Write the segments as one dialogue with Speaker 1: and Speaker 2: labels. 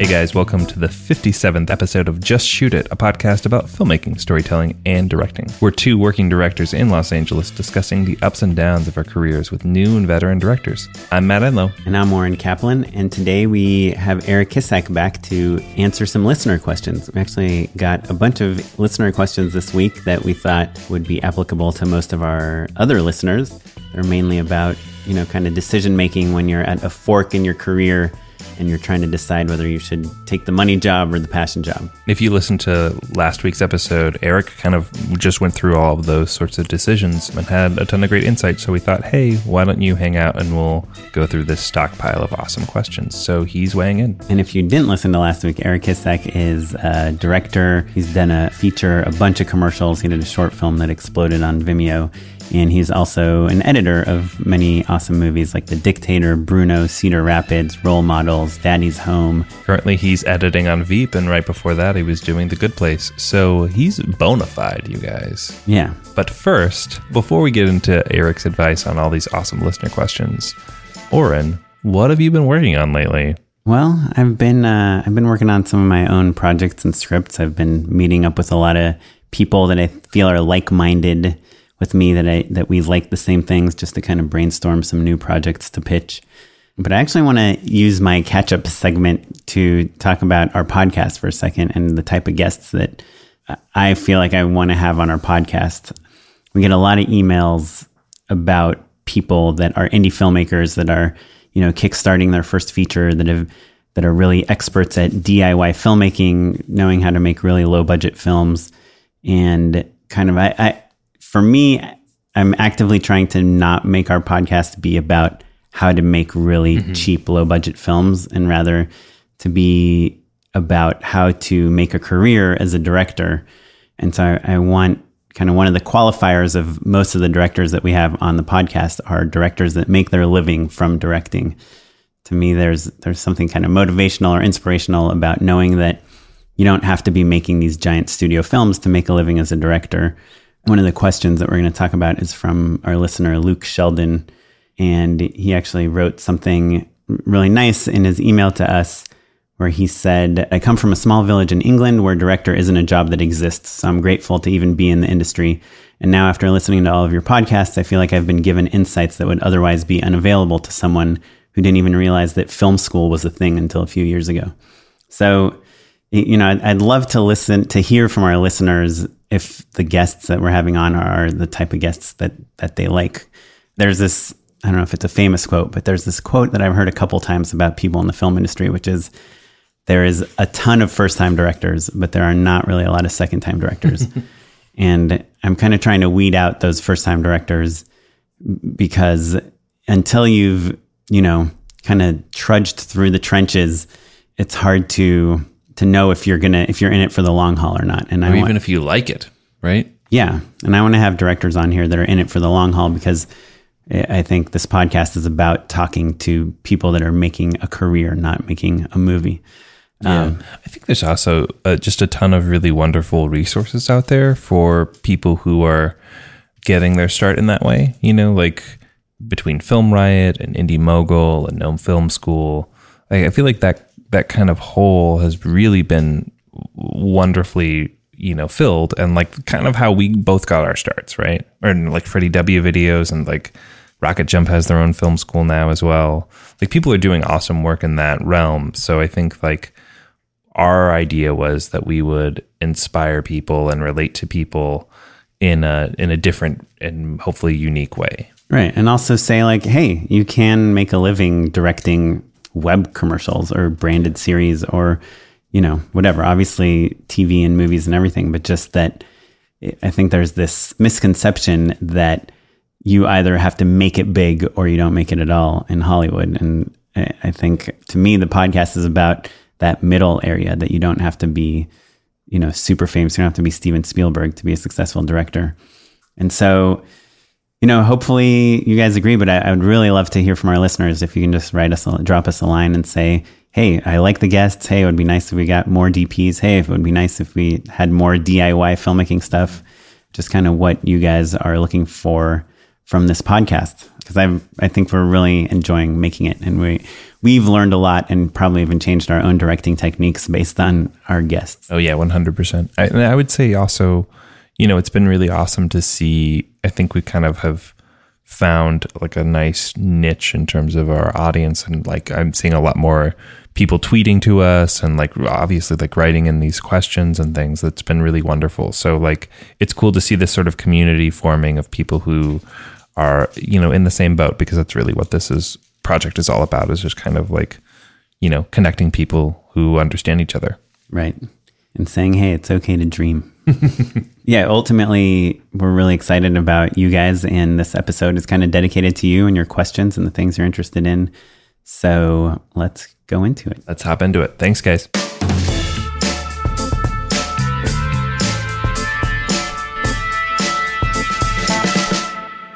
Speaker 1: Hey guys, welcome to the 57th episode of Just Shoot It, a podcast about filmmaking, storytelling, and directing. We're two working directors in Los Angeles discussing the ups and downs of our careers with new and veteran directors. I'm Matt Enlow.
Speaker 2: And I'm Oren Kaplan, and today we have Eric Kissack back to answer some listener questions. We actually got a bunch of listener questions this week that we thought would be applicable to most of our other listeners. They're mainly about, you know, kind of decision making when you're at a fork in your career and you're trying to decide whether you should take the money job or the passion job.
Speaker 1: If you listened to last week's episode, Eric kind of just went through all of those sorts of decisions and had a ton of great insight. So we thought, hey, why don't you hang out and we'll go through this stockpile of awesome questions. So he's weighing in.
Speaker 2: And if you didn't listen to last week, Eric Kissack is a director. He's done a feature, a bunch of commercials. He did a short film that exploded on Vimeo and he's also an editor of many awesome movies like The Dictator, Bruno, Cedar Rapids, Role Models, Daddy's Home.
Speaker 1: Currently, he's editing on Veep, and right before that, he was doing The Good Place. So he's bona fide, you guys.
Speaker 2: Yeah.
Speaker 1: But first, before we get into Eric's advice on all these awesome listener questions, Oren, what have you been working on lately?
Speaker 2: Well, I've been uh, I've been working on some of my own projects and scripts. I've been meeting up with a lot of people that I feel are like minded with me that I that we like the same things just to kind of brainstorm some new projects to pitch. But I actually want to use my catch up segment to talk about our podcast for a second and the type of guests that I feel like I want to have on our podcast. We get a lot of emails about people that are indie filmmakers that are, you know, kickstarting their first feature that have that are really experts at DIY filmmaking, knowing how to make really low budget films and kind of I, I for me, I'm actively trying to not make our podcast be about how to make really mm-hmm. cheap, low budget films and rather to be about how to make a career as a director. And so I, I want kind of one of the qualifiers of most of the directors that we have on the podcast are directors that make their living from directing. To me, there's there's something kind of motivational or inspirational about knowing that you don't have to be making these giant studio films to make a living as a director. One of the questions that we're going to talk about is from our listener, Luke Sheldon. And he actually wrote something really nice in his email to us where he said, I come from a small village in England where director isn't a job that exists. So I'm grateful to even be in the industry. And now, after listening to all of your podcasts, I feel like I've been given insights that would otherwise be unavailable to someone who didn't even realize that film school was a thing until a few years ago. So, you know, I'd, love to listen, to hear from our listeners if the guests that we're having on are the type of guests that that they like. There's this I don't know if it's a famous quote, but there's this quote that I've heard a couple times about people in the film industry, which is there is a ton of first time directors, but there are not really a lot of second time directors. and I'm kind of trying to weed out those first time directors because until you've, you know, kind of trudged through the trenches, it's hard to to know if you're gonna if you're in it for the long haul or not.
Speaker 1: And or I even want, if you like it, right?
Speaker 2: Yeah, and I want to have directors on here that are in it for the long haul because I think this podcast is about talking to people that are making a career, not making a movie.
Speaker 1: Yeah. Um, I think there's also uh, just a ton of really wonderful resources out there for people who are getting their start in that way. You know, like between Film Riot and Indy Mogul and No Film School, I, I feel like that that kind of hole has really been wonderfully you know filled and like kind of how we both got our starts right? Or like freddie w videos and like rocket jump has their own film school now as well. Like people are doing awesome work in that realm. So i think like our idea was that we would inspire people and relate to people in a in a different and hopefully unique way.
Speaker 2: Right. And also say, like, hey, you can make a living directing web commercials or branded series or, you know, whatever. Obviously, TV and movies and everything, but just that I think there's this misconception that you either have to make it big or you don't make it at all in Hollywood. And I think to me, the podcast is about that middle area that you don't have to be, you know, super famous. You don't have to be Steven Spielberg to be a successful director. And so, you know, hopefully you guys agree, but I, I would really love to hear from our listeners if you can just write us, a, drop us a line and say, hey, I like the guests. Hey, it would be nice if we got more DPs. Hey, it would be nice if we had more DIY filmmaking stuff. Just kind of what you guys are looking for from this podcast. Because I I think we're really enjoying making it, and we we've learned a lot, and probably even changed our own directing techniques based on our guests.
Speaker 1: Oh yeah, one hundred percent. And I would say also, you know, it's been really awesome to see. I think we kind of have found like a nice niche in terms of our audience, and like I'm seeing a lot more people tweeting to us, and like obviously like writing in these questions and things. That's been really wonderful. So like it's cool to see this sort of community forming of people who are you know in the same boat because that's really what this is project is all about. Is just kind of like you know connecting people who understand each other.
Speaker 2: Right. And saying, hey, it's okay to dream. yeah, ultimately, we're really excited about you guys. And this episode is kind of dedicated to you and your questions and the things you're interested in. So let's go into it.
Speaker 1: Let's hop into it. Thanks, guys.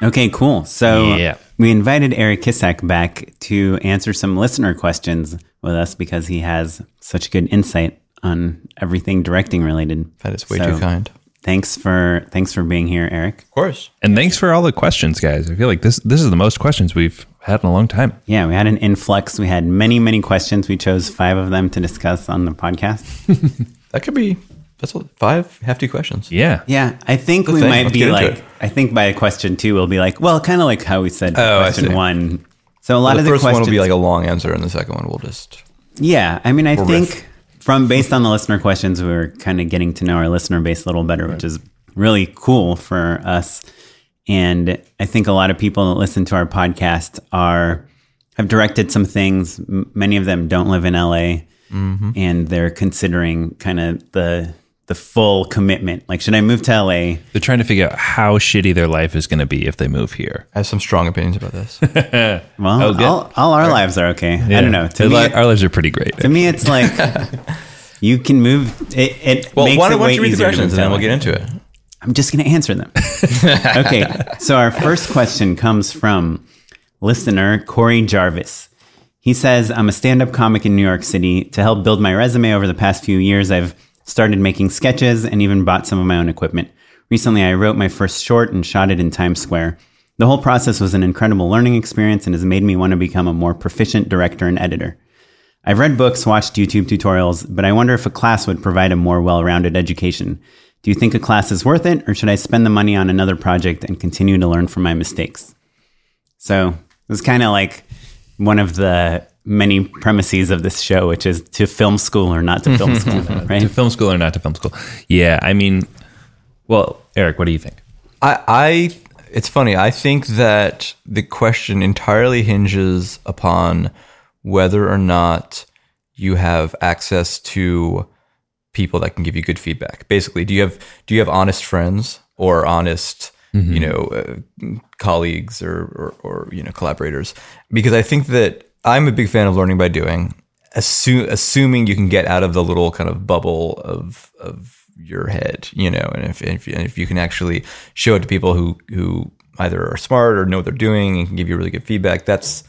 Speaker 2: Okay, cool. So
Speaker 1: Yeah.
Speaker 2: we invited Eric Kissack back to answer some listener questions with us because he has such good insight on everything directing related.
Speaker 3: That is way
Speaker 2: So
Speaker 3: too kind.
Speaker 2: Thanks for thanks for being here, Eric.
Speaker 3: Of course.
Speaker 1: And thanks for all the questions, guys. I feel like this this is the most questions we've had in a long time.
Speaker 2: Yeah, we had an influx. We had many, many questions. We chose five of them to discuss on the podcast.
Speaker 3: That could be that's what, five hefty questions.
Speaker 1: Yeah.
Speaker 2: Yeah, I think
Speaker 3: Good
Speaker 2: we
Speaker 3: thing.
Speaker 2: might
Speaker 3: Let's
Speaker 2: be like. I think by question two, we'll be like, well, kind of like how we said
Speaker 3: Oh,
Speaker 2: question one. So a lot
Speaker 3: the
Speaker 2: of the
Speaker 3: first
Speaker 2: questions,
Speaker 3: one will be like a long answer, and the second one will just
Speaker 2: yeah. I mean, I think
Speaker 3: riff.
Speaker 2: From based on the listener questions, we were kind of getting to know our listener base a little better, which is really cool for us. And I think a lot of people that listen to our podcast are have directed some things. Many of them don't live in LA,
Speaker 3: Mm-hmm.
Speaker 2: and they're considering kind of the the full commitment. Like, should I move to LA?
Speaker 1: They're trying to figure out how shitty their life is going to be if they move here.
Speaker 3: I have some strong opinions about this.
Speaker 2: Well,
Speaker 1: Oh,
Speaker 2: all, all our lives are okay. I don't know. To
Speaker 1: Their
Speaker 2: me,
Speaker 1: li-
Speaker 2: it-
Speaker 1: our lives are pretty great.
Speaker 2: to me, it's like you can move. It, it
Speaker 3: well,
Speaker 2: makes
Speaker 3: why
Speaker 2: it
Speaker 3: why
Speaker 2: way
Speaker 3: don't you read the
Speaker 2: easier
Speaker 3: questions and then we'll get into it.
Speaker 2: I'm just going to answer them. okay. So our first question comes from listener Corey Jarvis. He says, I'm a stand up comic in New York City. To help build my resume over the past few years, I've started making sketches and even bought some of my own equipment. Recently, I wrote my first short and shot it in Times Square. The whole process was an incredible learning experience and has made me want to become a more proficient director and editor. I've read books, watched YouTube tutorials, but I wonder if a class would provide a more well rounded education. Do you think a class is worth it, or should I spend the money on another project and continue to learn from my mistakes? So it's kind of like one of the many premises of this show, which is to film school or not to film school,
Speaker 1: to
Speaker 2: right?
Speaker 1: film school or not to film school? Yeah, I mean, well, Eric, what do you think?
Speaker 3: I, I it's funny. I think that the question entirely hinges upon whether or not you have access to people that can give you good feedback. Basically, do you have do you have honest friends or honest you know uh, colleagues or, or or you know collaborators? Because I think that I'm a big fan of learning by doing. Assume, assuming you can get out of the little kind of bubble of of your head, you know, and if if, and if you can actually show it to people who who either are smart or know what they're doing and can give you really good feedback, that's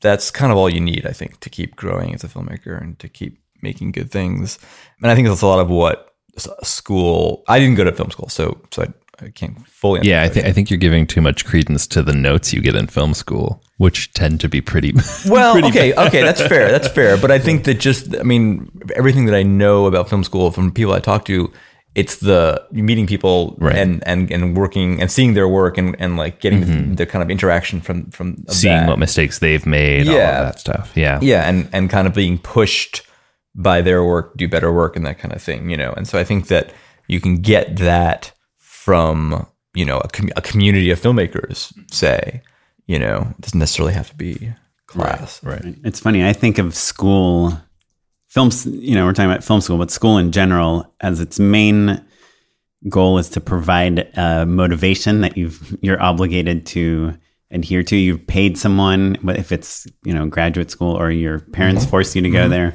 Speaker 3: that's kind of all you need, I think, to keep growing as a filmmaker and to keep making good things. And I think that's a lot of what school. I didn't go to film school, so so I, I can't fully.
Speaker 1: Yeah, I think I think you're giving too much credence to the notes you get in film school, which tend to be pretty.
Speaker 3: Well,
Speaker 1: pretty
Speaker 3: okay,
Speaker 1: bad.
Speaker 3: okay, that's fair. That's fair. But I think that just, I mean, everything that I know about film school from people I talk to, it's the meeting people
Speaker 1: Right.
Speaker 3: and, and and working and seeing their work and, and like getting the, the kind of interaction from from
Speaker 1: Mm-hmm. Seeing
Speaker 3: that.
Speaker 1: what mistakes they've made, all
Speaker 3: Yeah.
Speaker 1: of that stuff. Yeah,
Speaker 3: yeah, and and kind of being pushed by their work, do better work, and that kind of thing, you know. And so I think that you can get that from you know a, com- a community of filmmakers, say, you know, it doesn't necessarily have to be class,
Speaker 1: right.
Speaker 2: It's funny. I think of school films, you know, we're talking about film school, but school in general as its main goal is to provide a motivation that you've you're obligated to adhere to. You've paid someone, but if it's you know graduate school or your parents mm-hmm. force you to go mm-hmm. there,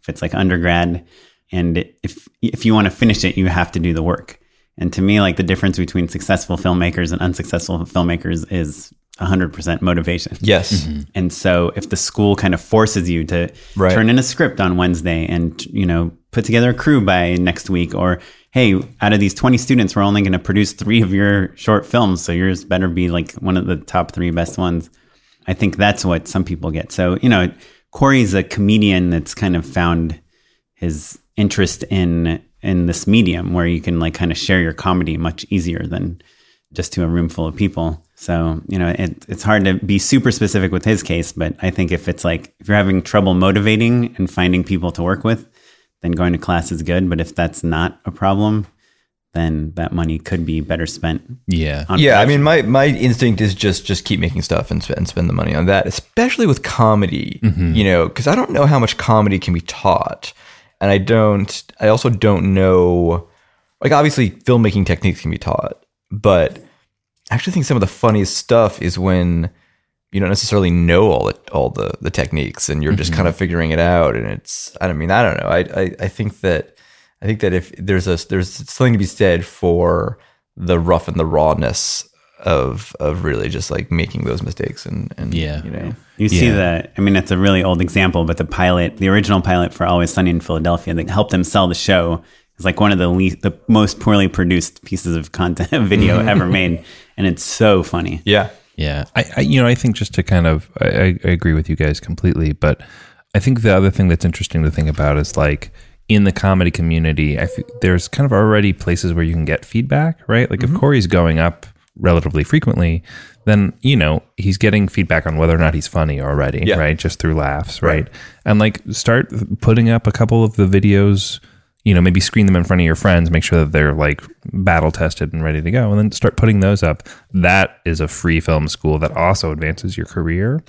Speaker 2: if it's like undergrad, and if if you want to finish it, you have to do the work. And to me, like the difference between successful filmmakers and unsuccessful filmmakers is 100% motivation.
Speaker 3: Yes. Mm-hmm.
Speaker 2: And so if the school kind of forces you to
Speaker 3: Right.
Speaker 2: turn in a script on Wednesday and, you know, put together a crew by next week or hey, out of these 20 students, we're only going to produce 3 of your short films, so yours better be like one of the top 3 best ones. I think that's what some people get. So, you know, Corey's a comedian that's kind of found his interest in in this medium where you can like kind of share your comedy much easier than just to a room full of people. So, you know, it, it's hard to be super specific with his case, but I think if it's like, if you're having trouble motivating and finding people to work with, then going to class is good. But if that's not a problem, then that money could be better spent
Speaker 1: Yeah,
Speaker 2: on
Speaker 3: yeah, I mean, my my instinct is just just keep making stuff and, sp- and spend the money on that, especially with comedy. Mm-hmm. You know, because I don't know how much comedy can be taught, and I don't. I also don't know. Like, obviously, filmmaking techniques can be taught, but I actually think some of the funniest stuff is when you don't necessarily know all the all the the techniques, and you're just mm-hmm. kind of figuring it out. And it's. I don't mean. I don't know. I I, I think that. I think that if there's a there's something to be said for the rough and the rawness of of really just like making those mistakes and and
Speaker 1: Yeah.
Speaker 3: you know
Speaker 2: You see
Speaker 1: Yeah.
Speaker 2: that. I mean, it's a really old example, but the pilot, the original pilot for Always Sunny in Philadelphia, that helped them sell the show, is like one of the least, the most poorly produced pieces of content video mm-hmm. ever made, and it's so funny.
Speaker 3: yeah
Speaker 1: Yeah, I, I you know I think just to kind of I, I I agree with you guys completely, but I think the other thing that's interesting to think about is like in the comedy community, I f- there's kind of already places where you can get feedback, right? Like if mm-hmm. Corey's going up relatively frequently, then you know he's getting feedback on whether or not he's funny already,
Speaker 3: Yeah.
Speaker 1: right? Just through laughs, right? And like start putting up a couple of the videos you know, maybe screen them in front of your friends, make sure that they're like battle tested and ready to go, and then start putting those up. That is a free film school that also advances your career.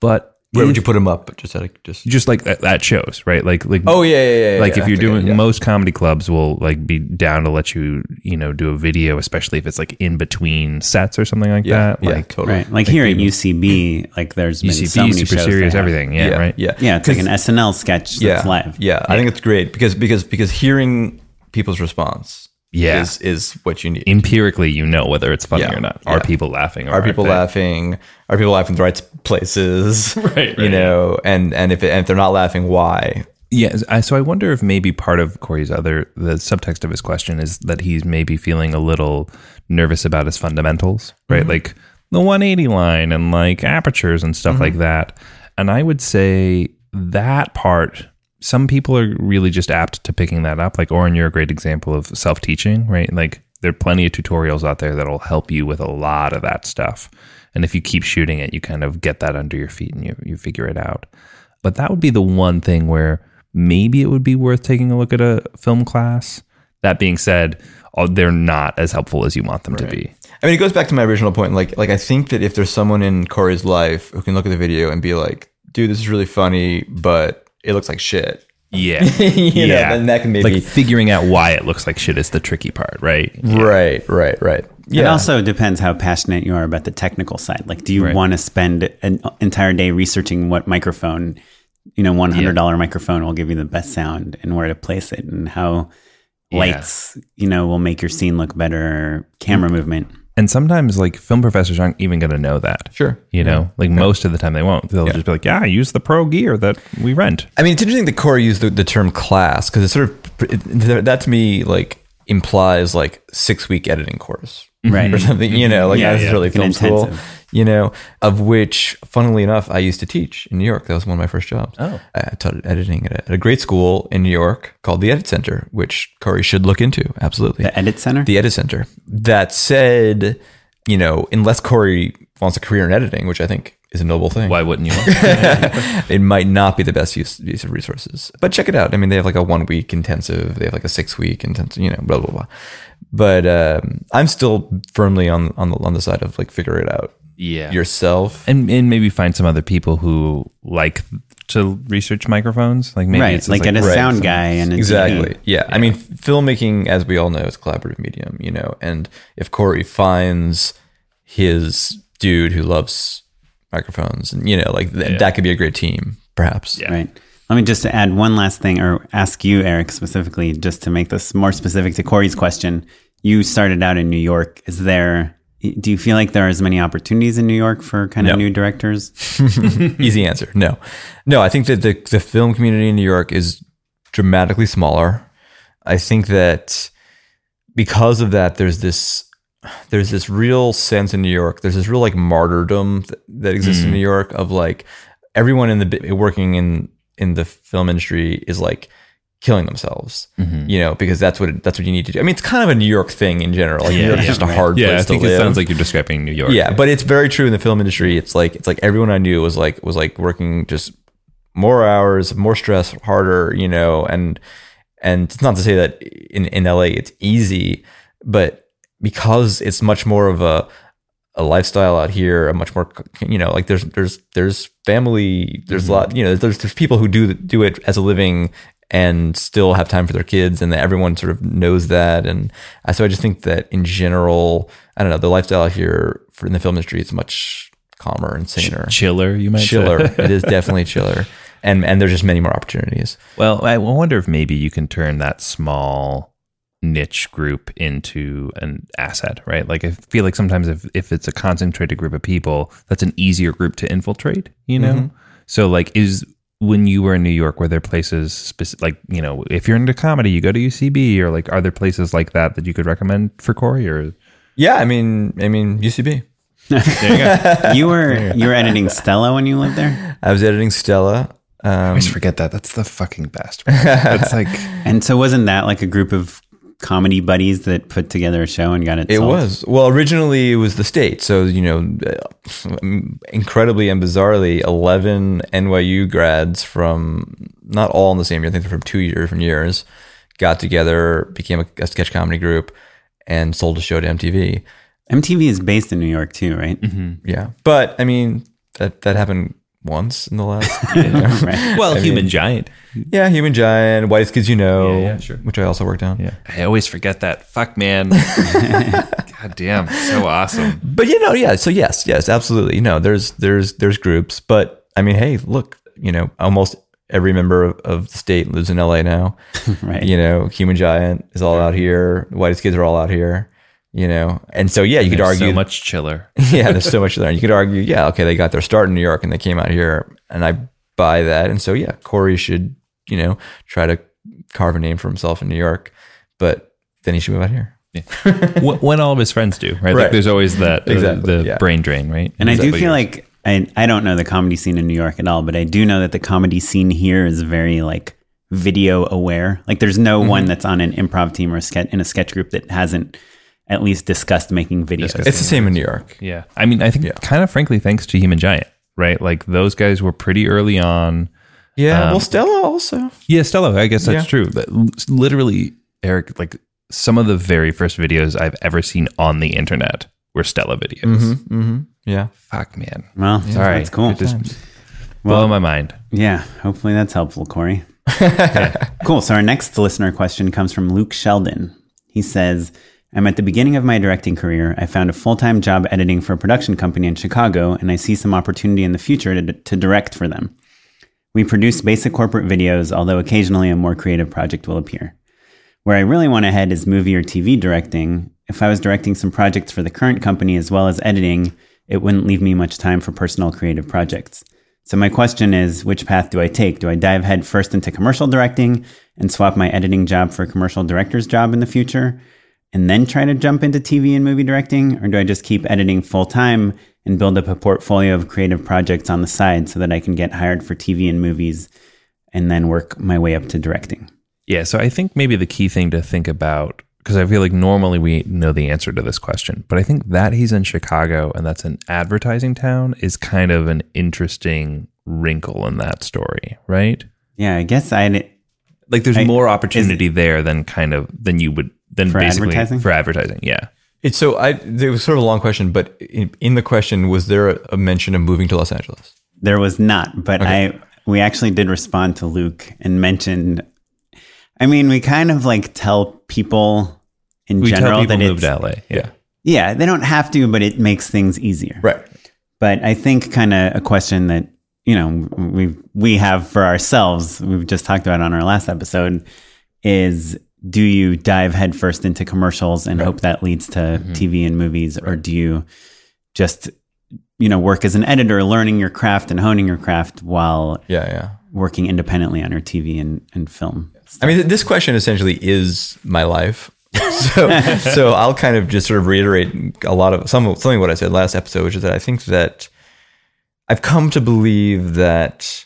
Speaker 1: But
Speaker 3: where would you put them up just out of just
Speaker 1: just like that, that shows, right? Like, like
Speaker 3: oh yeah yeah yeah
Speaker 1: like
Speaker 3: yeah,
Speaker 1: if you're doing
Speaker 3: yeah.
Speaker 1: most comedy clubs will like be down to let you you know do a video especially if it's like in between sets or something like
Speaker 3: yeah
Speaker 1: that
Speaker 3: yeah
Speaker 1: like
Speaker 3: totally
Speaker 2: Right. Like here at UCB, like there's been
Speaker 1: UCB
Speaker 2: so many
Speaker 1: super
Speaker 2: shows
Speaker 1: serious everything yeah,
Speaker 3: yeah
Speaker 1: right
Speaker 3: yeah
Speaker 2: Yeah, it's like an SNL sketch that's
Speaker 3: yeah
Speaker 2: live.
Speaker 3: yeah I think it's great because because because hearing people's response
Speaker 1: Yeah.
Speaker 3: is is what you need
Speaker 1: empirically you know whether it's funny
Speaker 3: Yeah,
Speaker 1: or not
Speaker 3: yeah.
Speaker 1: are people laughing or
Speaker 3: are people
Speaker 1: they?
Speaker 3: laughing are people laughing in the right places
Speaker 1: Right,
Speaker 3: you know and and if, it, and if they're not laughing why
Speaker 1: Yeah, I, so I wonder if maybe part of Corey's other the subtext of his question is that he's maybe feeling a little nervous about his fundamentals, right? Mm-hmm. Like the 180 line and like apertures and stuff mm-hmm. like that. And I would say that part some people are really just apt to picking that up. Like Oren, you're a great example of self-teaching, right? Like there are plenty of tutorials out there that'll help you with a lot of that stuff. And if you keep shooting it, you kind of get that under your feet and you you figure it out. But that would be the one thing where maybe it would be worth taking a look at a film class. That being said, they're not as helpful as you want them to be.
Speaker 3: I mean, it goes back to my original point. Like, like I think that if there's someone in Corey's life who can look at the video and be like, "Dude, this is really funny, but it looks like shit,"
Speaker 1: Yeah.
Speaker 3: you know, then that can maybe
Speaker 1: like figuring out why it looks like shit is the tricky part, right?
Speaker 3: right, right, right.
Speaker 2: It also depends how passionate you are about the technical side. Like, do you
Speaker 1: Right.
Speaker 2: want to spend an entire day researching what microphone, you know, one hundred dollar microphone will give you the best sound and where to place it and how lights, you know, will make your scene look better, camera mm. movement.
Speaker 1: And sometimes like film professors aren't even going to know that.
Speaker 3: Sure.
Speaker 1: You know, like most of the time they won't. They'll just be like, yeah, use the pro gear that we rent.
Speaker 3: I mean, it's interesting that Corey used the, the term class because it's sort of it, that to me like implies like six week editing course
Speaker 2: Right.
Speaker 3: or something, you know, like
Speaker 2: Yeah,
Speaker 3: that's
Speaker 2: yeah.
Speaker 3: really
Speaker 2: Like an
Speaker 3: film school,
Speaker 2: intensive.
Speaker 3: You know, of which, funnily enough, I used to teach in New York. That was one of my first jobs.
Speaker 1: Oh.
Speaker 3: I taught editing at a, at a great school in New York called the Edit Center, which Corey should look into. Absolutely.
Speaker 2: The Edit Center?
Speaker 3: the Edit Center. That said, you know, unless Corey wants a career in editing, which I think is a noble thing,
Speaker 1: Why wouldn't you?
Speaker 3: it might not be the best use, use of resources. But check it out. I mean, they have like a one week intensive, they have like a six week intensive, you know, blah blah blah. But um, I'm still firmly on on the on the side of like figure it out
Speaker 1: yeah.
Speaker 3: yourself.
Speaker 1: and and maybe find some other people who like to research microphones. Like maybe
Speaker 2: right.
Speaker 1: it's just
Speaker 2: Like, get a
Speaker 3: right,
Speaker 2: sound
Speaker 3: some-
Speaker 2: guy and
Speaker 3: exactly.
Speaker 2: DP.
Speaker 3: Yeah. I mean, filmmaking, as we all know, is a collaborative medium, you know. And if Corey finds his dude who loves microphones, and you know, like th- that could be a great team, perhaps.
Speaker 1: Yeah.
Speaker 2: Right. Let me just add one last thing, or ask you, Eric, specifically, just to make this more specific to Corey's question. You started out in New York. Is there, do you feel like there are as many opportunities in New York for kind of
Speaker 3: No.
Speaker 2: new directors?
Speaker 3: Easy answer. No, no. I think that the the film community in New York is dramatically smaller. I think that because of that, there's this there's this real sense in New York. There's this real like martyrdom that, that exists in hmm. New York of like everyone in the working in in the film industry is like killing themselves. Mm-hmm. You know, because that's what it, that's what you need to do. I mean, it's kind of a New York thing in general. Like, New York's
Speaker 1: yeah,
Speaker 3: just a
Speaker 2: right.
Speaker 3: hard
Speaker 1: yeah,
Speaker 3: place
Speaker 1: I think
Speaker 3: to live.
Speaker 1: it sounds like you're describing New York.
Speaker 3: Yeah, but it's very true in the film industry. It's like it's like everyone I knew was like was like working just more hours, more stress, harder, you know, and and it's not to say that in in LA it's easy, but because it's much more of a a lifestyle out here, a much more you know, like there's there's there's family, there's a lot, you know, there's there's people who do do it as a living and still have time for their kids and that everyone sort of knows that and so I just think that in general I don't know the lifestyle here for in the film industry is much calmer and saner
Speaker 1: chiller. You might say.
Speaker 3: chiller it is definitely chiller and and there's just many more opportunities
Speaker 1: Well, I wonder if maybe you can turn that small niche group into an asset, right? Like I feel like sometimes if, if it's a concentrated group of people, that's an easier group to infiltrate, you know? Mm-hmm. So like is when you were in New York, were there places speci- like, you know, if you're into comedy, you go to UCB or like are there places like that that you could recommend for Corey or
Speaker 3: yeah I mean I mean UCB
Speaker 1: there you go.
Speaker 2: You were you were editing Stella when you lived there,
Speaker 3: I was editing Stella
Speaker 1: I
Speaker 3: um,
Speaker 1: always forget that. That's the fucking best. It's like
Speaker 2: and so wasn't that like a group of comedy buddies that put together a show and got it?
Speaker 3: It
Speaker 2: sold?
Speaker 3: was. Well, originally it was the state. So, you know, uh, incredibly and bizarrely, 11 NYU grads from not all in the same year, I think they're from two years, from years, got together, became a, a sketch comedy group, and sold a show to MTV.
Speaker 2: MTV is based in New York too, right?
Speaker 3: Yeah. But, I mean, that, that happened once in the last.
Speaker 2: right.
Speaker 1: well, human giant.
Speaker 3: yeah, Human Giant, Whitest Kids You Know,
Speaker 1: Yeah, yeah, sure.
Speaker 3: which I also worked on.
Speaker 1: Yeah. I always forget that. Fuck man. God damn. So awesome.
Speaker 3: but you know, yeah. So yes, yes, absolutely. You know, there's there's there's groups, but I mean, hey, look, you know, almost every member of, of the state lives in LA now.
Speaker 2: Right.
Speaker 3: You know, Human Giant is all out here. The whitest kids are all out here. You know, and so yeah, you could argue
Speaker 1: so much chiller.
Speaker 3: yeah, there's so much there. You could argue, yeah, okay, they got their start in New York and they came out here, and I buy that. And so yeah, Corey should you know try to carve a name for himself in New York, but then he should move out here.
Speaker 1: when, when all of his friends do, right? Like there's always that uh,
Speaker 3: Exactly,
Speaker 1: the
Speaker 3: yeah.
Speaker 1: brain drain, right?
Speaker 2: And I do feel like I I don't know the comedy scene in New York at all, but I do know that the comedy scene here is very like video aware. Like there's no one that's on an improv team or a sketch in a sketch group that hasn't at least discussed making videos.
Speaker 3: It's the same in New York.
Speaker 1: Yeah. I mean, I think
Speaker 3: Yeah.
Speaker 1: kind of frankly, thanks to Human Giant, right? Like those guys were pretty early on.
Speaker 3: Yeah,
Speaker 1: Um,
Speaker 3: well, Stella also.
Speaker 1: Yeah, Stella, I guess that's
Speaker 3: Yeah.
Speaker 1: true. But literally, Eric, like some of the very first videos I've ever seen on the internet were Stella videos.
Speaker 3: Mm-hmm. Yeah.
Speaker 1: Fuck, man.
Speaker 2: well,
Speaker 1: Sorry.
Speaker 2: that's cool.
Speaker 1: It just blow my mind.
Speaker 2: Yeah, hopefully that's helpful, Corey. Cool. So our next listener question comes from Luke Sheldon. He says, I'm at the beginning of my directing career. I found a full time job editing for a production company in Chicago, and I see some opportunity in the future to, to direct for them. We produce basic corporate videos, although occasionally a more creative project will appear. Where I really want to head is movie or TV directing. If I was directing some projects for the current company as well as editing, it wouldn't leave me much time for personal creative projects. So my question is, which path do I take? Do I dive head first into commercial directing and swap my editing job for a commercial director's job in the future and then try to jump into TV and movie directing? Or do I just keep editing full time and build up a portfolio of creative projects on the side so that I can get hired for TV and movies and then work my way up to directing?
Speaker 1: Yeah, so I think maybe the key thing to think about because I feel like normally we know the answer to this question, but I think that he's in Chicago and that's an advertising town is kind of an interesting wrinkle in that story, right?
Speaker 2: Yeah, I guess I
Speaker 1: Like there's
Speaker 2: I-
Speaker 1: more opportunity there than kind of than you would than
Speaker 2: For
Speaker 1: basically
Speaker 2: advertising?
Speaker 1: for advertising. Yeah.
Speaker 3: It's so I. There was sort of a long question, but in, in the question, was there a, a mention of moving to Los Angeles?
Speaker 2: There was not, but I we actually did respond to Luke and mentioned. I mean, we kind of like tell people in
Speaker 1: We
Speaker 2: general
Speaker 1: tell people
Speaker 2: that
Speaker 1: move
Speaker 2: it's
Speaker 1: to LA. Yeah.
Speaker 2: yeah they don't have to, but it makes things easier.
Speaker 3: Right.
Speaker 2: But I think kind of a question that you know we we have for ourselves. We've just talked about on our last episode is do you dive headfirst into commercials and hope that leads to
Speaker 3: Mm-hmm.
Speaker 2: TV and movies, or do you just you know work as an editor, learning your craft and honing your craft while
Speaker 3: Yeah. Yeah.
Speaker 2: working independently on your TV and, and film?
Speaker 3: I mean, th- this question essentially is my life. so, so I'll kind of just sort of reiterate a lot of some something what I said last episode, which is that I think that I've come to believe that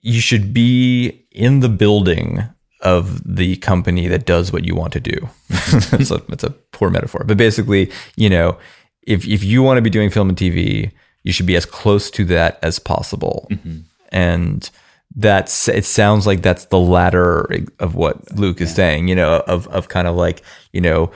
Speaker 3: you should be in the building of the company that does what you want to do. it's, a, it's a poor metaphor, but basically, you know, if if you want to be doing film and TV, you should be as close to that as possible. Mm-hmm. And that's it sounds like that's the latter of what Luke is saying, you know, of of kind of like, you know,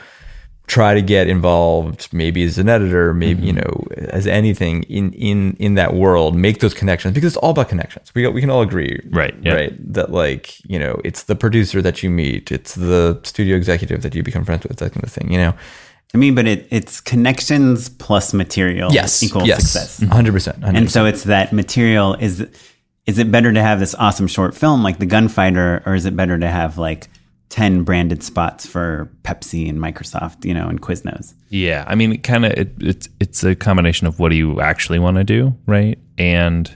Speaker 3: try to get involved maybe as an editor maybe you mm-hmm. know as anything in in in that world make those connections because it's all about connections we we can all agree
Speaker 1: Right, yeah.
Speaker 3: right that like you know it's the producer that you meet it's the studio executive that you become friends with that kind of thing you know
Speaker 2: I mean, but it, it's connections plus material equals
Speaker 3: yes
Speaker 2: success. Mm-hmm.
Speaker 3: 100% 100%.
Speaker 2: And so it's that material is is it better to have this awesome short film like The Gunfighter or is it better to have like 10 branded spots for Pepsi and Microsoft, you know, and Quiznos?
Speaker 1: Yeah, I mean, it kind of it, it's it's a combination of what do you actually want to do, right, and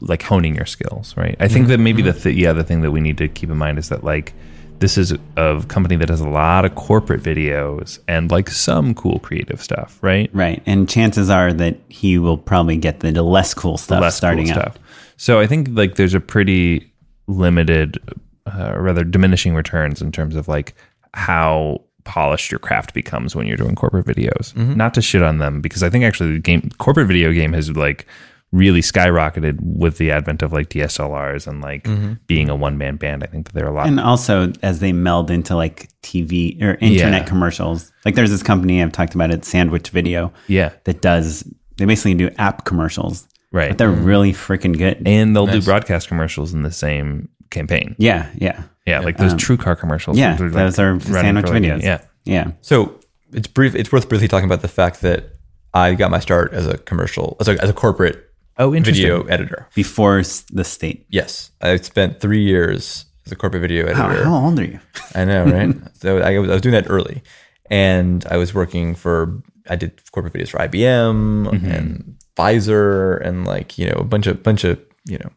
Speaker 1: like honing your skills, right. I think mm-hmm, that maybe mm-hmm. the th- yeah the thing that we need to keep in mind is that like this is a company that has a lot of corporate videos and like some cool creative stuff, right?
Speaker 2: Right. And chances are that he will probably get the, the less cool stuff
Speaker 1: less
Speaker 2: starting
Speaker 1: cool stuff. So I think like there's a pretty limited, uh, or rather diminishing returns in terms of like how polished your craft becomes when you're doing corporate videos.
Speaker 2: Mm-hmm.
Speaker 1: Not to shit on them because I think actually the game corporate video game has like really skyrocketed with the advent of like DSLRs and like being a one man band. I think that there are a lot.
Speaker 2: Mm-hmm. And also as they meld into like TV or internet
Speaker 1: Yeah.
Speaker 2: commercials. Like there's this company I've talked about it, Sandwich Video,
Speaker 1: yeah,
Speaker 2: that does they basically do app commercials.
Speaker 1: right.
Speaker 2: But they're really freaking good.
Speaker 1: and they'll do broadcast commercials in the same campaign.
Speaker 2: yeah, yeah.
Speaker 1: Yeah, like those um, True Car commercials.
Speaker 2: Yeah,
Speaker 1: like,
Speaker 2: those are
Speaker 1: running
Speaker 2: sandwich
Speaker 1: for, like,
Speaker 2: videos.
Speaker 1: Yeah.
Speaker 2: Yeah.
Speaker 3: so it's brief it's worth briefly talking about the fact that I got my start as a commercial as a, as a corporate
Speaker 1: Oh, interesting.
Speaker 3: video editor
Speaker 2: Before the state.
Speaker 3: yes I spent 3 years as a corporate video editor
Speaker 2: how old are you?
Speaker 3: I know, right? so I was, I was doing that early, and I was working for. I did corporate videos for IBM mm-hmm. and Pfizer, and like you know a bunch of bunch of you know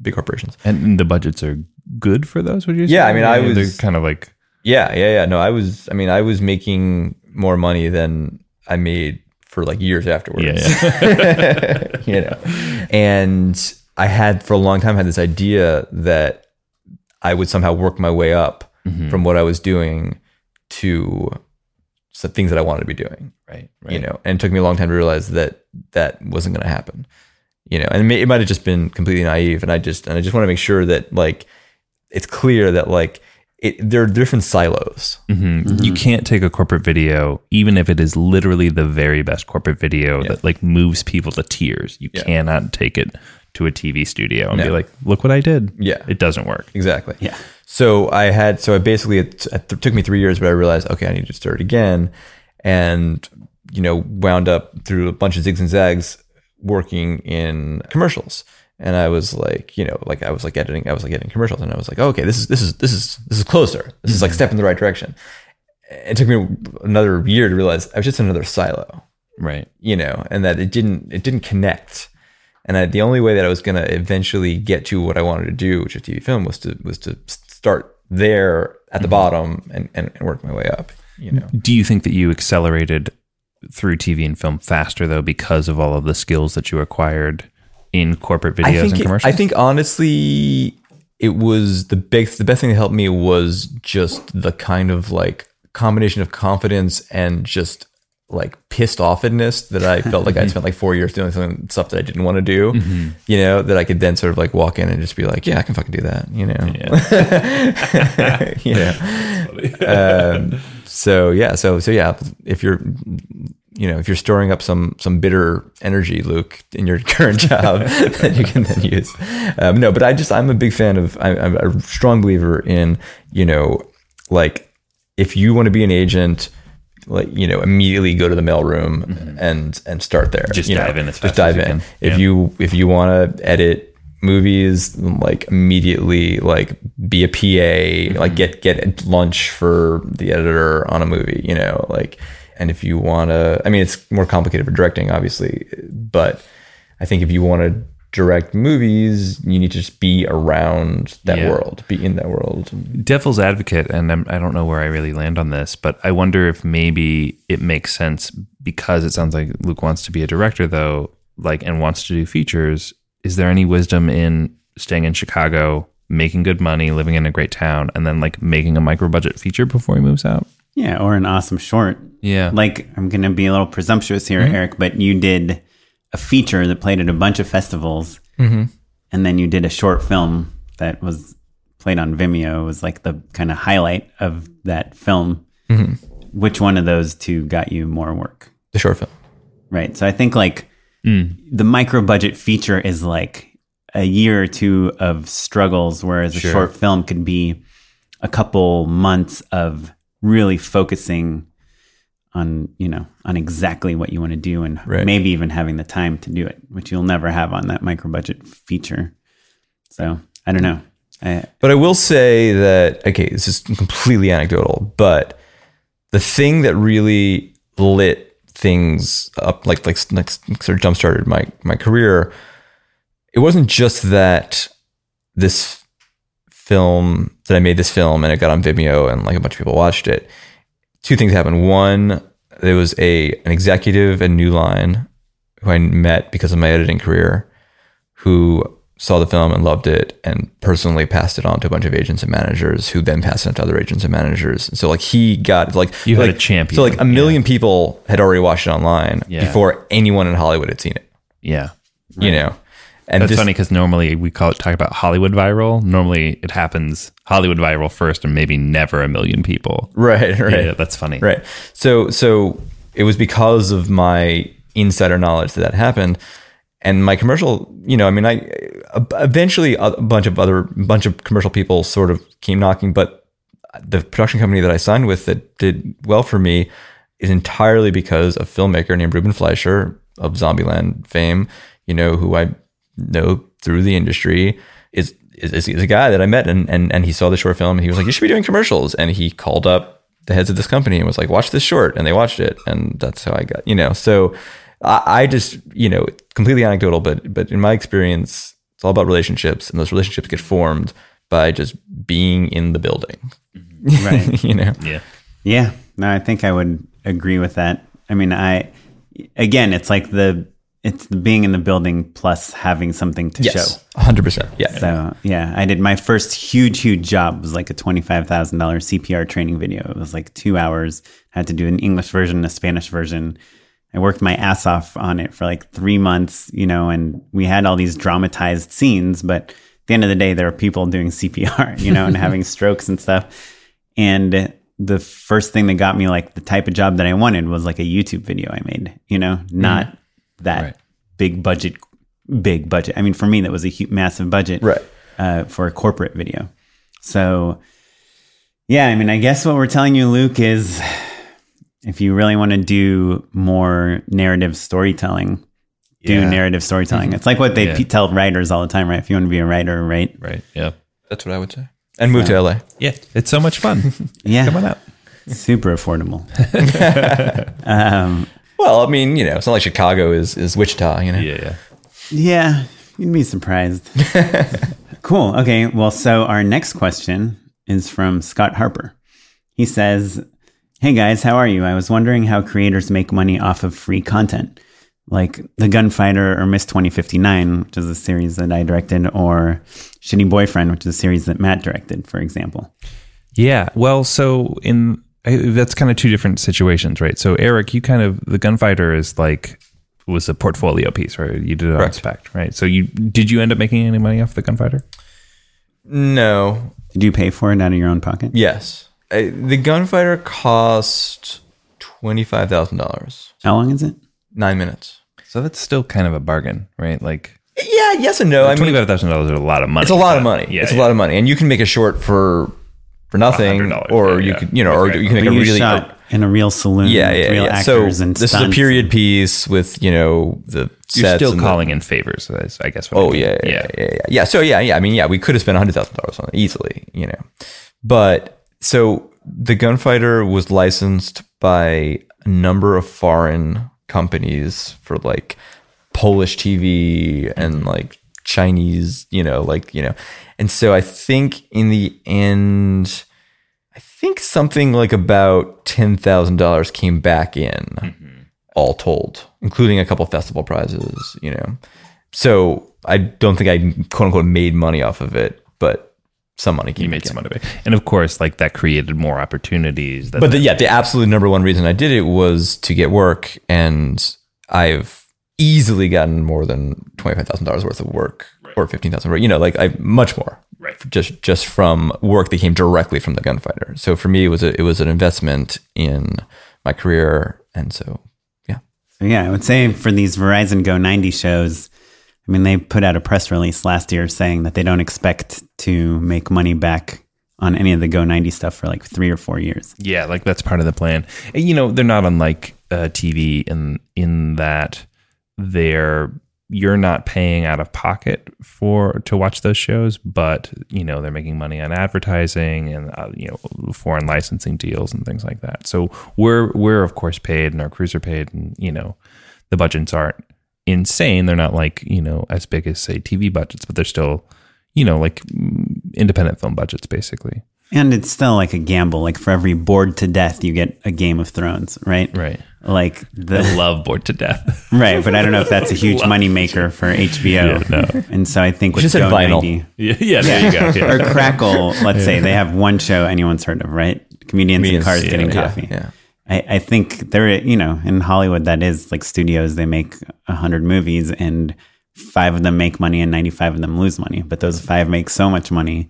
Speaker 3: big corporations.
Speaker 1: And the budgets are good for those, would you say?
Speaker 3: Yeah, I mean, I
Speaker 1: They're
Speaker 3: was-
Speaker 1: kind of like,
Speaker 3: Yeah, yeah, yeah. No, I was. I mean, I was making more money than I made for like years afterwards.
Speaker 1: yeah, yeah.
Speaker 3: you know, and I had for a long time had this idea that I would somehow work my way up
Speaker 1: Mm-hmm.
Speaker 3: from what I was doing to some things that I wanted to be doing.
Speaker 1: right, right.
Speaker 3: You know, and it took me a long time to realize that that wasn't going to happen. You know, and it, may, it might have just been completely naive, and I just and I just want to make sure that like it's clear that like it, there are different silos.
Speaker 1: Mhm. You can't take a corporate video, even if it is literally the very best corporate video that like moves people to tears. You
Speaker 3: Yeah.
Speaker 1: cannot take it to a TV studio and be like, "Look what I did."
Speaker 3: Yeah.
Speaker 1: it doesn't work.
Speaker 3: Exactly.
Speaker 2: Yeah.
Speaker 3: So I had so I basically it, it took me three years, but I realized okay, I need to start again, and you know wound up through a bunch of zigs and zags working in commercials. And I was like, you know, like I was like editing, I was like editing commercials, and I was like, okay, this is this is this is this is closer. This is like a step in the right direction. It took me another year to realize I was just in another silo
Speaker 1: Right.
Speaker 3: you know, and that it didn't it didn't connect. And I, the only way that I was going to eventually get to what I wanted to do, which is TV film, was to was to start there at the mm-hmm. bottom and, and, and work my way up. You know,
Speaker 1: Do you think that you accelerated through TV and film faster though because of all of the skills that you acquired in corporate videos and
Speaker 3: it-
Speaker 1: commercials?
Speaker 3: I think honestly, it was the big the best thing that helped me was just the kind of like combination of confidence and just like pissed offedness that I felt like I spent like four years doing something stuff that I didn't want to do.
Speaker 1: Mm-hmm.
Speaker 3: You know, that I could then sort of like walk in and just be like, yeah, I can fucking do that. You know, you know. um, so yeah, so so yeah, if you're you know if you're storing up some some bitter energy, Luke, in your current job that you can then use. Um, no, but I just I'm a big fan of I, I'm a strong believer in you know like if you want to be an agent. Like you know, immediately go to the mailroom and and start there.
Speaker 1: Just
Speaker 3: you know,
Speaker 1: dive in as
Speaker 3: just dive
Speaker 1: as
Speaker 3: in. If
Speaker 1: Yeah.
Speaker 3: you if you want to edit movies like immediately like be a PA like get get lunch for the editor on a movie you know like and if you want to I mean it's more complicated for directing obviously but I think if you want to direct movies you need to just be around that
Speaker 1: Yeah.
Speaker 3: world be in that world
Speaker 1: devil's advocate, and I'm, I don't know where I really land on this, but I wonder if maybe it makes sense because it sounds like Luke wants to be a director, though, like, and wants to do features. Is there any wisdom in staying in Chicago, making good money, living in a great town, and then like making a micro budget feature before he moves out?
Speaker 2: Yeah, or an awesome short.
Speaker 1: Yeah.
Speaker 2: Like, I'm going to be a little presumptuous here, mm-hmm. Eric, but you did a feature that played at a bunch of festivals, mm-hmm. and then you did a short film that was played on Vimeo. It was like the kind of highlight of that film. Mm-hmm. Which one of those two got you more work?
Speaker 3: the short film
Speaker 2: Right. So I think like mm. the micro budget feature is like a year or two of struggles, whereas a short film could be a couple months of really focusing on, you know, on exactly what you want to do and
Speaker 3: Right.
Speaker 2: maybe even having the time to do it, which you'll never have on that micro budget feature. So I don't know. I,
Speaker 3: But I will say that okay, this is completely anecdotal, but the thing that really lit things up, like like, like sort of jump started my my career, it wasn't just that this film that I made this film and it got on Vimeo and like a bunch of people watched it. Two things happened. One, there was a an executive at New Line who I met because of my editing career, who saw the film and loved it and personally passed it on to a bunch of agents and managers who then passed it on to other agents and managers. So like he got like
Speaker 1: You had
Speaker 3: like,
Speaker 1: a champion,
Speaker 3: So like a million people had already watched it online
Speaker 1: Yeah.
Speaker 3: before anyone in Hollywood had seen it.
Speaker 1: Yeah.
Speaker 3: You know. And
Speaker 1: That's funny because normally we call it talk about Hollywood viral. Normally it happens Hollywood viral first and maybe never a million people.
Speaker 3: Right, right.
Speaker 1: Yeah, that's funny.
Speaker 3: Right. So so it was because of my insider knowledge that that happened, and my commercial. You know, I mean, I uh, eventually a bunch of other bunch of commercial people sort of came knocking, but the production company that I signed with that did well for me is entirely because a filmmaker named Ruben Fleischer of Zombieland fame. You know, who I know through the industry is is, is a guy that I met and, and and he saw the short film and he was like, you should be doing commercials. And he called up the heads of this company and was like, watch this short. And they watched it. And that's how I got, you know, so I, I just, you know, completely anecdotal, but, but in my experience, it's all about relationships and those relationships get formed by just being in the building. Mm-hmm.
Speaker 2: Right.
Speaker 3: you know?
Speaker 1: Yeah.
Speaker 2: Yeah, no, I think I would agree with that. I mean, I again, it's like the it's being in the building plus having something to show.
Speaker 3: hundred percent. Yeah.
Speaker 2: So yeah, I did my first huge, huge job was like a twenty five thousand dollar CPR training video. It was like two hours. I had to do an English version, and a Spanish version. I worked my ass off on it for like three months, you know, and we had all these dramatized scenes, but at the end of the day, there were people doing CPR, you know, and having strokes and stuff. And the first thing that got me like the type of job that I wanted was like a YouTube video I made, you know, not that
Speaker 3: Right.
Speaker 2: big budget, big budget. I mean, for me, that was a hu- massive budget
Speaker 3: Right.
Speaker 2: uh, for a corporate video. So, yeah, I mean, I guess what we're telling you, Luke, is if you really want to do more narrative storytelling, do
Speaker 1: Yeah.
Speaker 2: narrative storytelling. It's like what they
Speaker 1: Yeah.
Speaker 2: pe- tell writers all the time, right? If you want to be a writer, right?
Speaker 1: Right. Yeah.
Speaker 3: That's what I would say. And move to LA.
Speaker 1: Yeah. It's so much fun.
Speaker 2: Yeah,
Speaker 1: Come on out.
Speaker 2: super affordable. um,
Speaker 3: Well, I mean, you know, it's not like Chicago is is Wichita, you know.
Speaker 1: Yeah. Yeah.
Speaker 2: yeah, you'd be surprised. cool. Okay. Well, so our next question is from Scott Harper. He says, Hey guys, how are you? I was wondering how creators make money off of free content, like The Gunfighter or Miss 2059, which is a series that I directed, or Shitty Boyfriend, which is a series that Matt directed, for example.
Speaker 1: Yeah. Well, so in I- that's kind of two different situations, right? So Eric, you kind of the gunfighter is like was a portfolio piece, right? You did it on spec, right? So you did you end up making any money off the gunfighter?
Speaker 3: No.
Speaker 2: Did you pay for it out of your own pocket?
Speaker 3: Yes. Uh, the gunfighter cost $25,000.
Speaker 2: How long is it?
Speaker 3: Nine minutes.
Speaker 1: So that's still kind of a bargain, right? Like
Speaker 3: Yeah, yes and no. I mean,
Speaker 1: twenty five thousand dollars is a lot of money.
Speaker 3: it's a lot of money.
Speaker 1: Yeah,
Speaker 3: it's
Speaker 1: yeah.
Speaker 3: a lot of money. And you can make a short for for nothing.
Speaker 1: $100,
Speaker 3: Or
Speaker 1: yeah,
Speaker 3: you
Speaker 1: yeah.
Speaker 3: could, you know, or
Speaker 1: Exactly.
Speaker 3: you can make a
Speaker 2: you
Speaker 3: really.
Speaker 2: shot in a real saloon
Speaker 3: yeah, yeah,
Speaker 2: real
Speaker 3: yeah. So
Speaker 2: and
Speaker 3: this is a
Speaker 2: stunts.
Speaker 3: period piece with, you know, the
Speaker 1: You're
Speaker 3: sets
Speaker 1: still
Speaker 3: and the-
Speaker 1: calling in favors, I guess. what I
Speaker 3: Oh
Speaker 1: mean.
Speaker 3: yeah, yeah, yeah, yeah, yeah. So yeah, yeah. I mean, yeah, we could have spent hundred thousand dollars on it easily, you know. But so the gunfighter was licensed by a number of foreign companies for like Polish TV and like Chinese, you know, like you know, and so I think in the end. I think something like about ten thousand dollars came back in, mm-hmm. all told, including a couple festival prizes. You know, so I don't think I quote unquote made money off of it, but some money came.
Speaker 1: You made
Speaker 3: back
Speaker 1: some money, and of course, like that created more opportunities. That
Speaker 3: But the, yeah, the absolute number one reason I did it was to get work, and I've easily gotten more than twenty five thousand dollars worth of work, or fifteen thousand. You know, like I much more.
Speaker 1: Right.
Speaker 3: Just just from work that came directly from the gunfighter. So for me, it was a, it was an investment in my career, and so yeah.
Speaker 2: So yeah, I would say for these Verizon Go 90 shows, I mean, they put out a press release last year saying that they don't expect to make money back on any of the Go 90 stuff for like three or four years.
Speaker 1: Yeah, like that's part of the plan. And, you know, they're not unlike uh, TV in in that they're you're not paying out of pocket for to watch those shows, but you know they're making money on advertising and uh, you know foreign licensing deals and things like that. So we're we're of course paid and our crews are paid, and you know the budgets aren't insane. They're not like you know as big as say TV budgets, but they're still you know like mm, independent film budgets basically.
Speaker 2: And it's still like a gamble. Like for every bored to death, you get a Game of Thrones, right?
Speaker 1: Right.
Speaker 2: Like
Speaker 1: I
Speaker 2: the
Speaker 1: love bored to death.
Speaker 2: right, but I don't know if that's a huge
Speaker 1: Love
Speaker 2: moneymaker for HBO.
Speaker 1: Yeah, no.
Speaker 2: And so I think with
Speaker 3: just said
Speaker 2: Go
Speaker 3: vinyl.
Speaker 2: 90
Speaker 1: Yeah, yeah, there you go. Yeah.
Speaker 2: or Crackle, let's say they have one show anyone's heard of, right? Comedians,
Speaker 3: Comedians,
Speaker 2: in cars
Speaker 3: yeah,
Speaker 2: getting
Speaker 3: yeah,
Speaker 2: coffee.
Speaker 3: yeah.
Speaker 2: I, I think there, you know, in Hollywood, that is like studios. They make a hundred movies, and five of them make money, and ninety-five of them lose money. But those five make so much money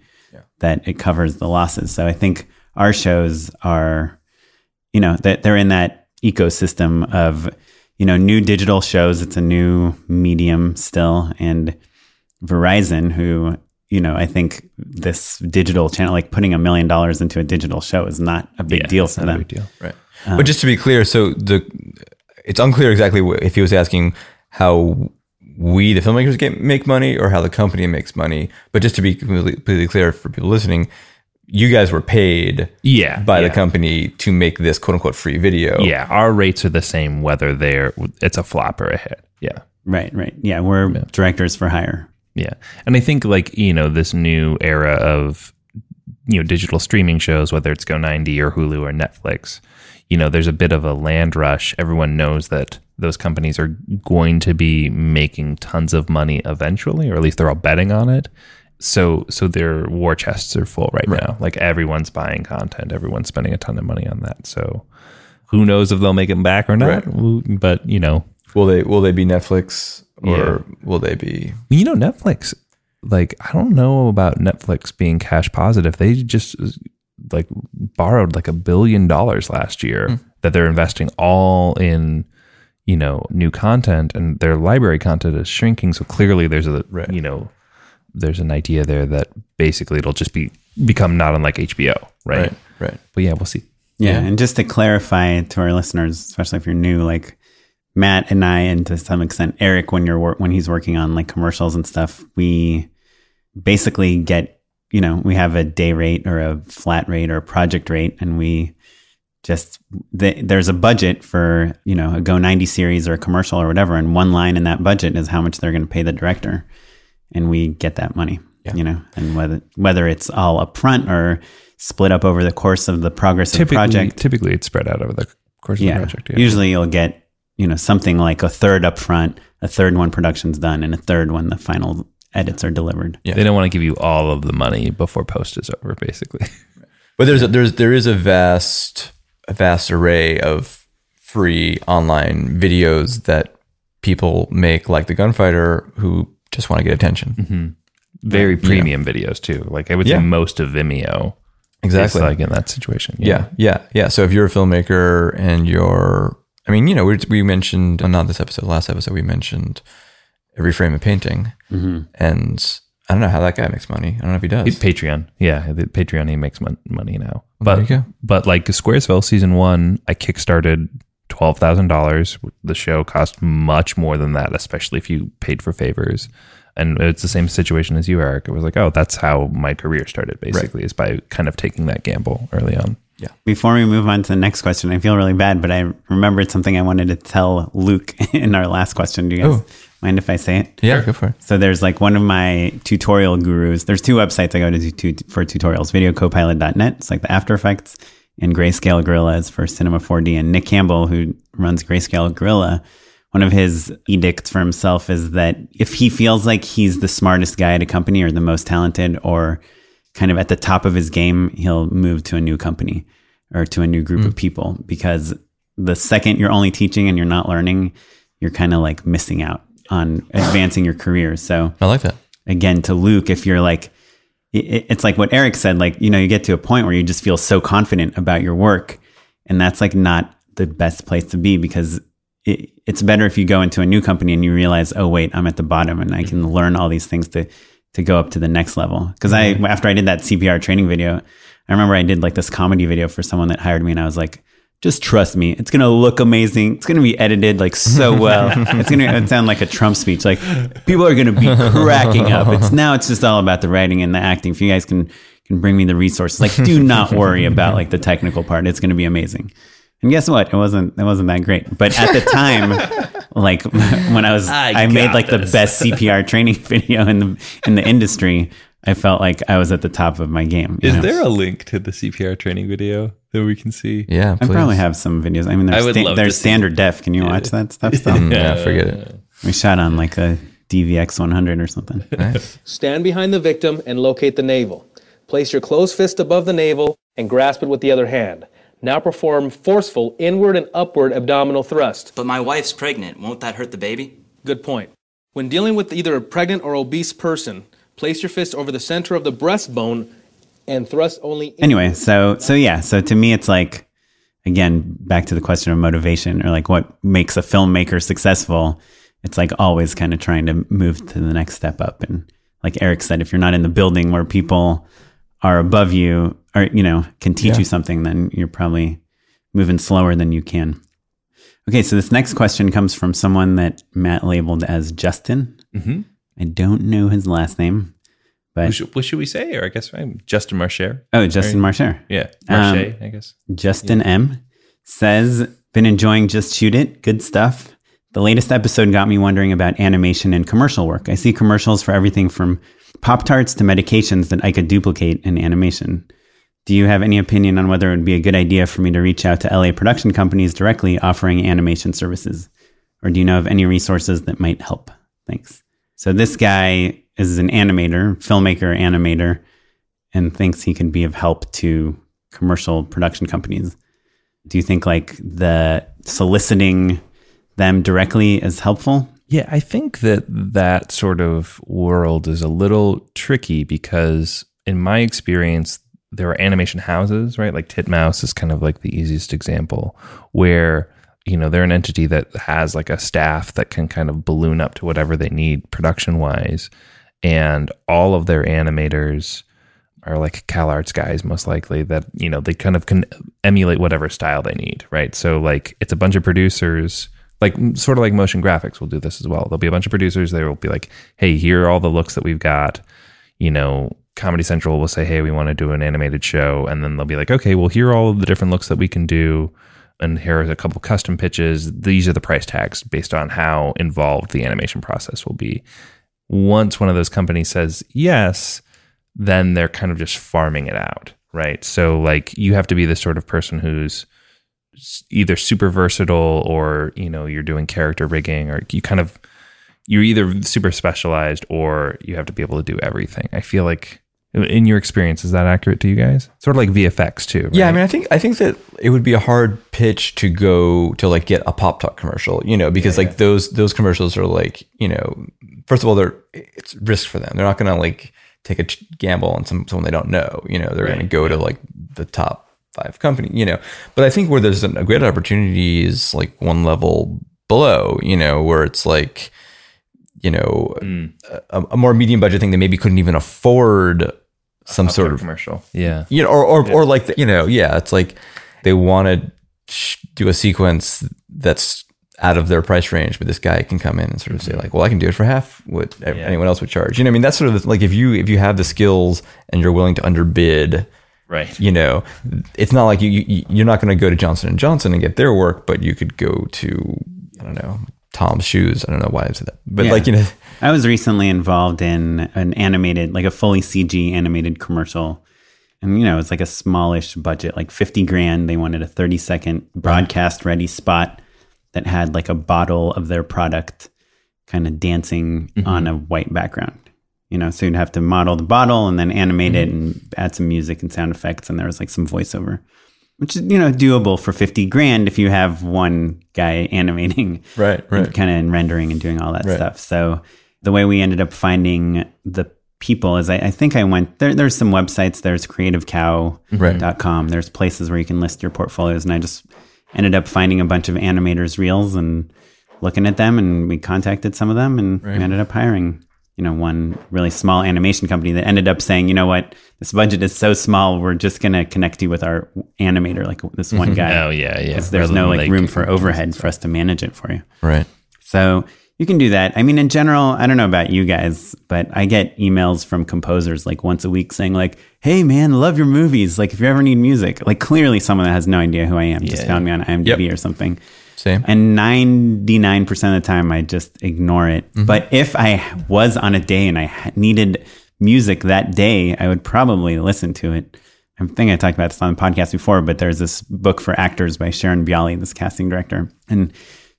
Speaker 2: that it covers the losses. So I think our shows are, you know, that they're in that ecosystem of, you know, new digital shows. It's a new medium still, and Verizon, who you know, I think this digital channel, like putting a million dollars into a digital show, is not a big
Speaker 1: Yeah,
Speaker 2: deal for them.
Speaker 1: deal.
Speaker 3: Right. Um, but just to be clear, so the it's unclear exactly if he was asking how we the filmmakers get make money or how the company makes money. But just to be completely, completely clear for people listening, you guys were paid
Speaker 1: Yeah,
Speaker 3: by
Speaker 1: yeah.
Speaker 3: the company to make this quote unquote free video.
Speaker 1: Yeah, our rates are the same whether they're it's a flop or a hit. Yeah.
Speaker 2: Right, right. Yeah, we're directors for hire.
Speaker 1: Yeah. And I think like, you know, this new era of you know, digital streaming shows, whether it's Go90 or Hulu or Netflix, you know, there's a bit of a land rush. Everyone knows that those companies are going to be making tons of money eventually, or at least they're all betting on it. So so their war chests are full right, now. Like everyone's buying content, everyone's spending a ton of money on that. So who knows if they'll make it back or not? But you know,
Speaker 3: Will they will they be Netflix or
Speaker 1: Yeah.
Speaker 3: will they be
Speaker 1: you know, Netflix, like, I don't know about Netflix being cash positive. They just like borrowed like a billion dollars last year hmm. that they're investing all in, you know, new content and their library content is shrinking. So clearly there's a,
Speaker 3: Right.
Speaker 1: you know, there's an idea there that basically it'll just be become not unlike HBO. Right.
Speaker 3: right? Right.
Speaker 1: But yeah, we'll see.
Speaker 2: Yeah, and just to clarify to our listeners, especially if you're new, like Matt and I, and to some extent Eric, when you're wor- when he's working on like commercials and stuff, we basically get you know we have a day rate or a flat rate or a project rate, and we just the, there's a budget for you know a Go 90 series or a commercial or whatever, and one line in that budget is how much they're going to pay the director, and we get that money. you know, and whether whether it's all upfront or split up over the course of the progress of the project.
Speaker 1: typically it's spread out over the course of
Speaker 2: yeah.
Speaker 1: the project. Yeah.
Speaker 2: Usually you'll get, you know, something like a third up front, a third when production's done, and a third when the final edits are delivered.
Speaker 3: Yeah.
Speaker 1: They don't want to give you all of the money before post is over, basically.
Speaker 3: But there's a, there's there is a vast a vast array of free online videos that people make, like the gunfighter, who just want to get attention.
Speaker 1: Very premium videos too. Like I would
Speaker 3: Yeah.
Speaker 1: say most of Vimeo
Speaker 3: Exactly.
Speaker 1: like in that situation.
Speaker 3: Yeah, yeah, yeah. So if you're a filmmaker and you're, I mean, you know, we, we mentioned, uh, not this episode, last episode, we mentioned every frame of painting. And I don't know how that guy makes money. I don't know if he does.
Speaker 1: Patreon. Yeah, the Patreon he makes mon- money now.
Speaker 3: Well,
Speaker 1: But
Speaker 3: there you go.
Speaker 1: but like Squaresville season 1, I kickstarted $12,000. The show cost much more than that, especially if you paid for favors. And it's the same situation as you, Eric. It was like, oh, that's how my career started, basically, is by kind of taking that gamble early on. Yeah.
Speaker 2: Before we move on to the next question, I feel really bad, but I remembered something I wanted to tell Luke in our last question. Do you guys
Speaker 3: Oh.
Speaker 2: mind if I say it?
Speaker 3: yeah, go for it.
Speaker 2: So there's like one of my tutorial gurus. There's two websites I go to do, to for tutorials: VideoCopilot.net. It's like the After Effects, and Grayscale Gorilla is for Cinema 4D. And Nick Campbell, who runs Grayscale Gorilla, one of his edicts for himself is that if he feels like he's the smartest guy at a company or the most talented or kind of at the top of his game, he'll move to a new company or to a new group of hmm. people because the second you're only teaching and you're not learning, you're kind of like missing out on advancing your career. So
Speaker 3: I like that.
Speaker 2: again, to Luke, if you're like, it's like what Eric said, like, you know, you get to a point where you just feel so confident about your work. And that's like not the best place to be because it, it's better if you go into a new company and you realize, oh, wait, I'm at the bottom and I can learn all these things to, to go up to the next level. Cause I, after I did that CPR training video, I remember I did like this comedy video for someone that hired me and I was like, just trust me. It's going to look amazing. It's going to be edited like so well. it's going to sound like a Trump speech. Like people are going to be cracking up. It's now it's just all about the writing and the acting. If you guys can can bring me the resources, like do not worry about like the technical part. It's going to be amazing. And guess what? It wasn't it wasn't that great. But at the time, like when I was I, made
Speaker 1: got
Speaker 2: like the best CPR training video in the in the industry. I felt like I was at the top of my game.
Speaker 1: Is
Speaker 2: know?
Speaker 1: there a link to the CPR training video that we can see?
Speaker 3: Yeah,
Speaker 2: I probably have some videos. I mean,
Speaker 1: I
Speaker 2: they're, sta-
Speaker 1: love
Speaker 2: they're
Speaker 1: to see
Speaker 2: standard def. Can you watch that stuff still?
Speaker 3: Mm, yeah, forget it.
Speaker 2: we shot on like a DVX 100 or something.
Speaker 3: Nice.
Speaker 4: Stand behind the victim and locate the navel. Place your closed fist above the navel and grasp it with the other hand. Now perform forceful inward and upward abdominal thrust.
Speaker 5: But my wife's pregnant. Won't that hurt the baby?
Speaker 4: Good point. When dealing with either a pregnant or obese person, place your fist over the center of the breastbone and thrust only in-
Speaker 2: Anyway, so so yeah, so to me, it's like again back to the question of motivation or like what makes a filmmaker successful. It's like always kind of trying to move to the next step up. And like Eric said, if you're not in the building where people are above you or you know can teach you something, then you're probably moving slower than you can. Okay, so this next question comes from someone that Matt labeled as Justin.
Speaker 1: Mhm.
Speaker 2: I don't know his last name, but
Speaker 1: What should, what should we say? Or I guess I'm Justin Marcher.
Speaker 2: oh, Justin Marcher.
Speaker 1: Yeah,
Speaker 2: Um,
Speaker 1: I guess.
Speaker 2: Justin M says, been enjoying Just Shoot It. Good stuff. The latest episode got me wondering about animation and commercial work. I see commercials for everything from Pop Tarts to medications that I could duplicate in animation. Do you have any opinion on whether it would be a good idea for me to reach out to LA production companies directly offering animation services? Or do you know of any resources that might help? Thanks. So this guy is an animator, filmmaker, animator, and thinks he can be of help to commercial production companies. Do you think like the soliciting them directly is helpful?
Speaker 1: Yeah, I think that that sort of world is a little tricky because, in my experience, there are animation houses, right? Like Titmouse is kind of like the easiest example, where you know they're an entity that has like a staff that can kind of balloon up to whatever they need production wise, and all of their animators are like CalArts guys, most likely that, you know, they kind of can emulate whatever style they need, right? So, like, it's a bunch of producers, like, sort of like motion graphics will do this as well. There'll be a bunch of producers, they will be like, hey, here are all the looks that we've got. You know, Comedy Central will say, hey, we want to do an animated show. And then they'll be like, okay, well, here are all of the different looks that we can do. And here are a couple custom pitches. These are the price tags based on how involved the animation process will be once one of those companies says yes, then they're kind of just farming it out, right? So like you have to be the sort of person who's either super versatile or you know you're doing character rigging or you kind of you're either super specialized or you have to be able to do everything. I feel like in your experience is that accurate to you guys? Sort of like VFX too.
Speaker 3: Yeah, I mean, I think I think that it would be a hard pitch to go to like get a Pop Tart commercial, you know, because like those those commercials are like, you know, first of all, they're it's risk for them. They're not gonna like take a gamble on some someone they don't know. You know, they're gonna go to like the top five company. You know, but I think where there's a great opportunity is like one level below. You know, where it's like, you know, mm. a, a more medium budget thing that maybe couldn't even afford some sort of
Speaker 1: commercial. Yeah.
Speaker 3: you know, or or, or like the, you know, yeah, it's like they want to do a sequence that's out of their price range, but this guy can come in and sort of say mm-hmm. like, well, I can do it for half what
Speaker 1: Yeah.
Speaker 3: anyone else would charge. You know, I mean, that's sort of like if you if you have the skills and you're willing to underbid,
Speaker 1: Right.
Speaker 3: you know, it's not like you, you you're not going to go to Johnson and Johnson and get their work, but you could go to I don't know Tom's Shoes. I don't know why I said that, but
Speaker 2: Yeah.
Speaker 3: like you know,
Speaker 2: I was recently involved in an animated, like a fully CG animated commercial. And, you know, it's like a smallish budget, like 50 grand. They wanted a 30 second broadcast ready spot that had like a bottle of their product kind of dancing mm-hmm. on a white background. You know, so you'd have to model the bottle and then animate it mm-hmm. and add some music and sound effects. And there was like some voiceover, which is, you know, doable for 50 grand if you have one guy animating
Speaker 3: right, right,
Speaker 2: kind of in rendering and doing all that
Speaker 3: Right.
Speaker 2: stuff. So the way we ended up finding the people is I, I think I went there. There's some websites. There's creativecow.com.
Speaker 3: Right.
Speaker 2: There's places where you can list your portfolios, and I just ended up finding a bunch of animators' reels and looking at them, and we contacted some of them, and we ended up hiring. You know, one really small animation company that ended up saying, you know what, this budget is so small, we're just going to connect you with our animator, like this one oh, guy.
Speaker 1: Oh yeah, yeah.
Speaker 2: 'Cause there's
Speaker 1: Rather
Speaker 2: no
Speaker 1: than,
Speaker 2: like room for overhead for us to manage it for you.
Speaker 3: right.
Speaker 2: So you can do that. I mean, in general, I don't know about you guys, but I get emails from composers like once a week saying like, "Hey, man, love your movies. Like, if you ever need music, like clearly someone that has no idea who I am just found me on IMDb or something."
Speaker 3: Same.
Speaker 2: And 99% of the time, I just ignore it. Mm-hmm. But if I was on a day and I needed music that day, I would probably listen to it. I think I talked about this on the podcast before, but there's this book for actors by Sharon Bialy, this casting director. And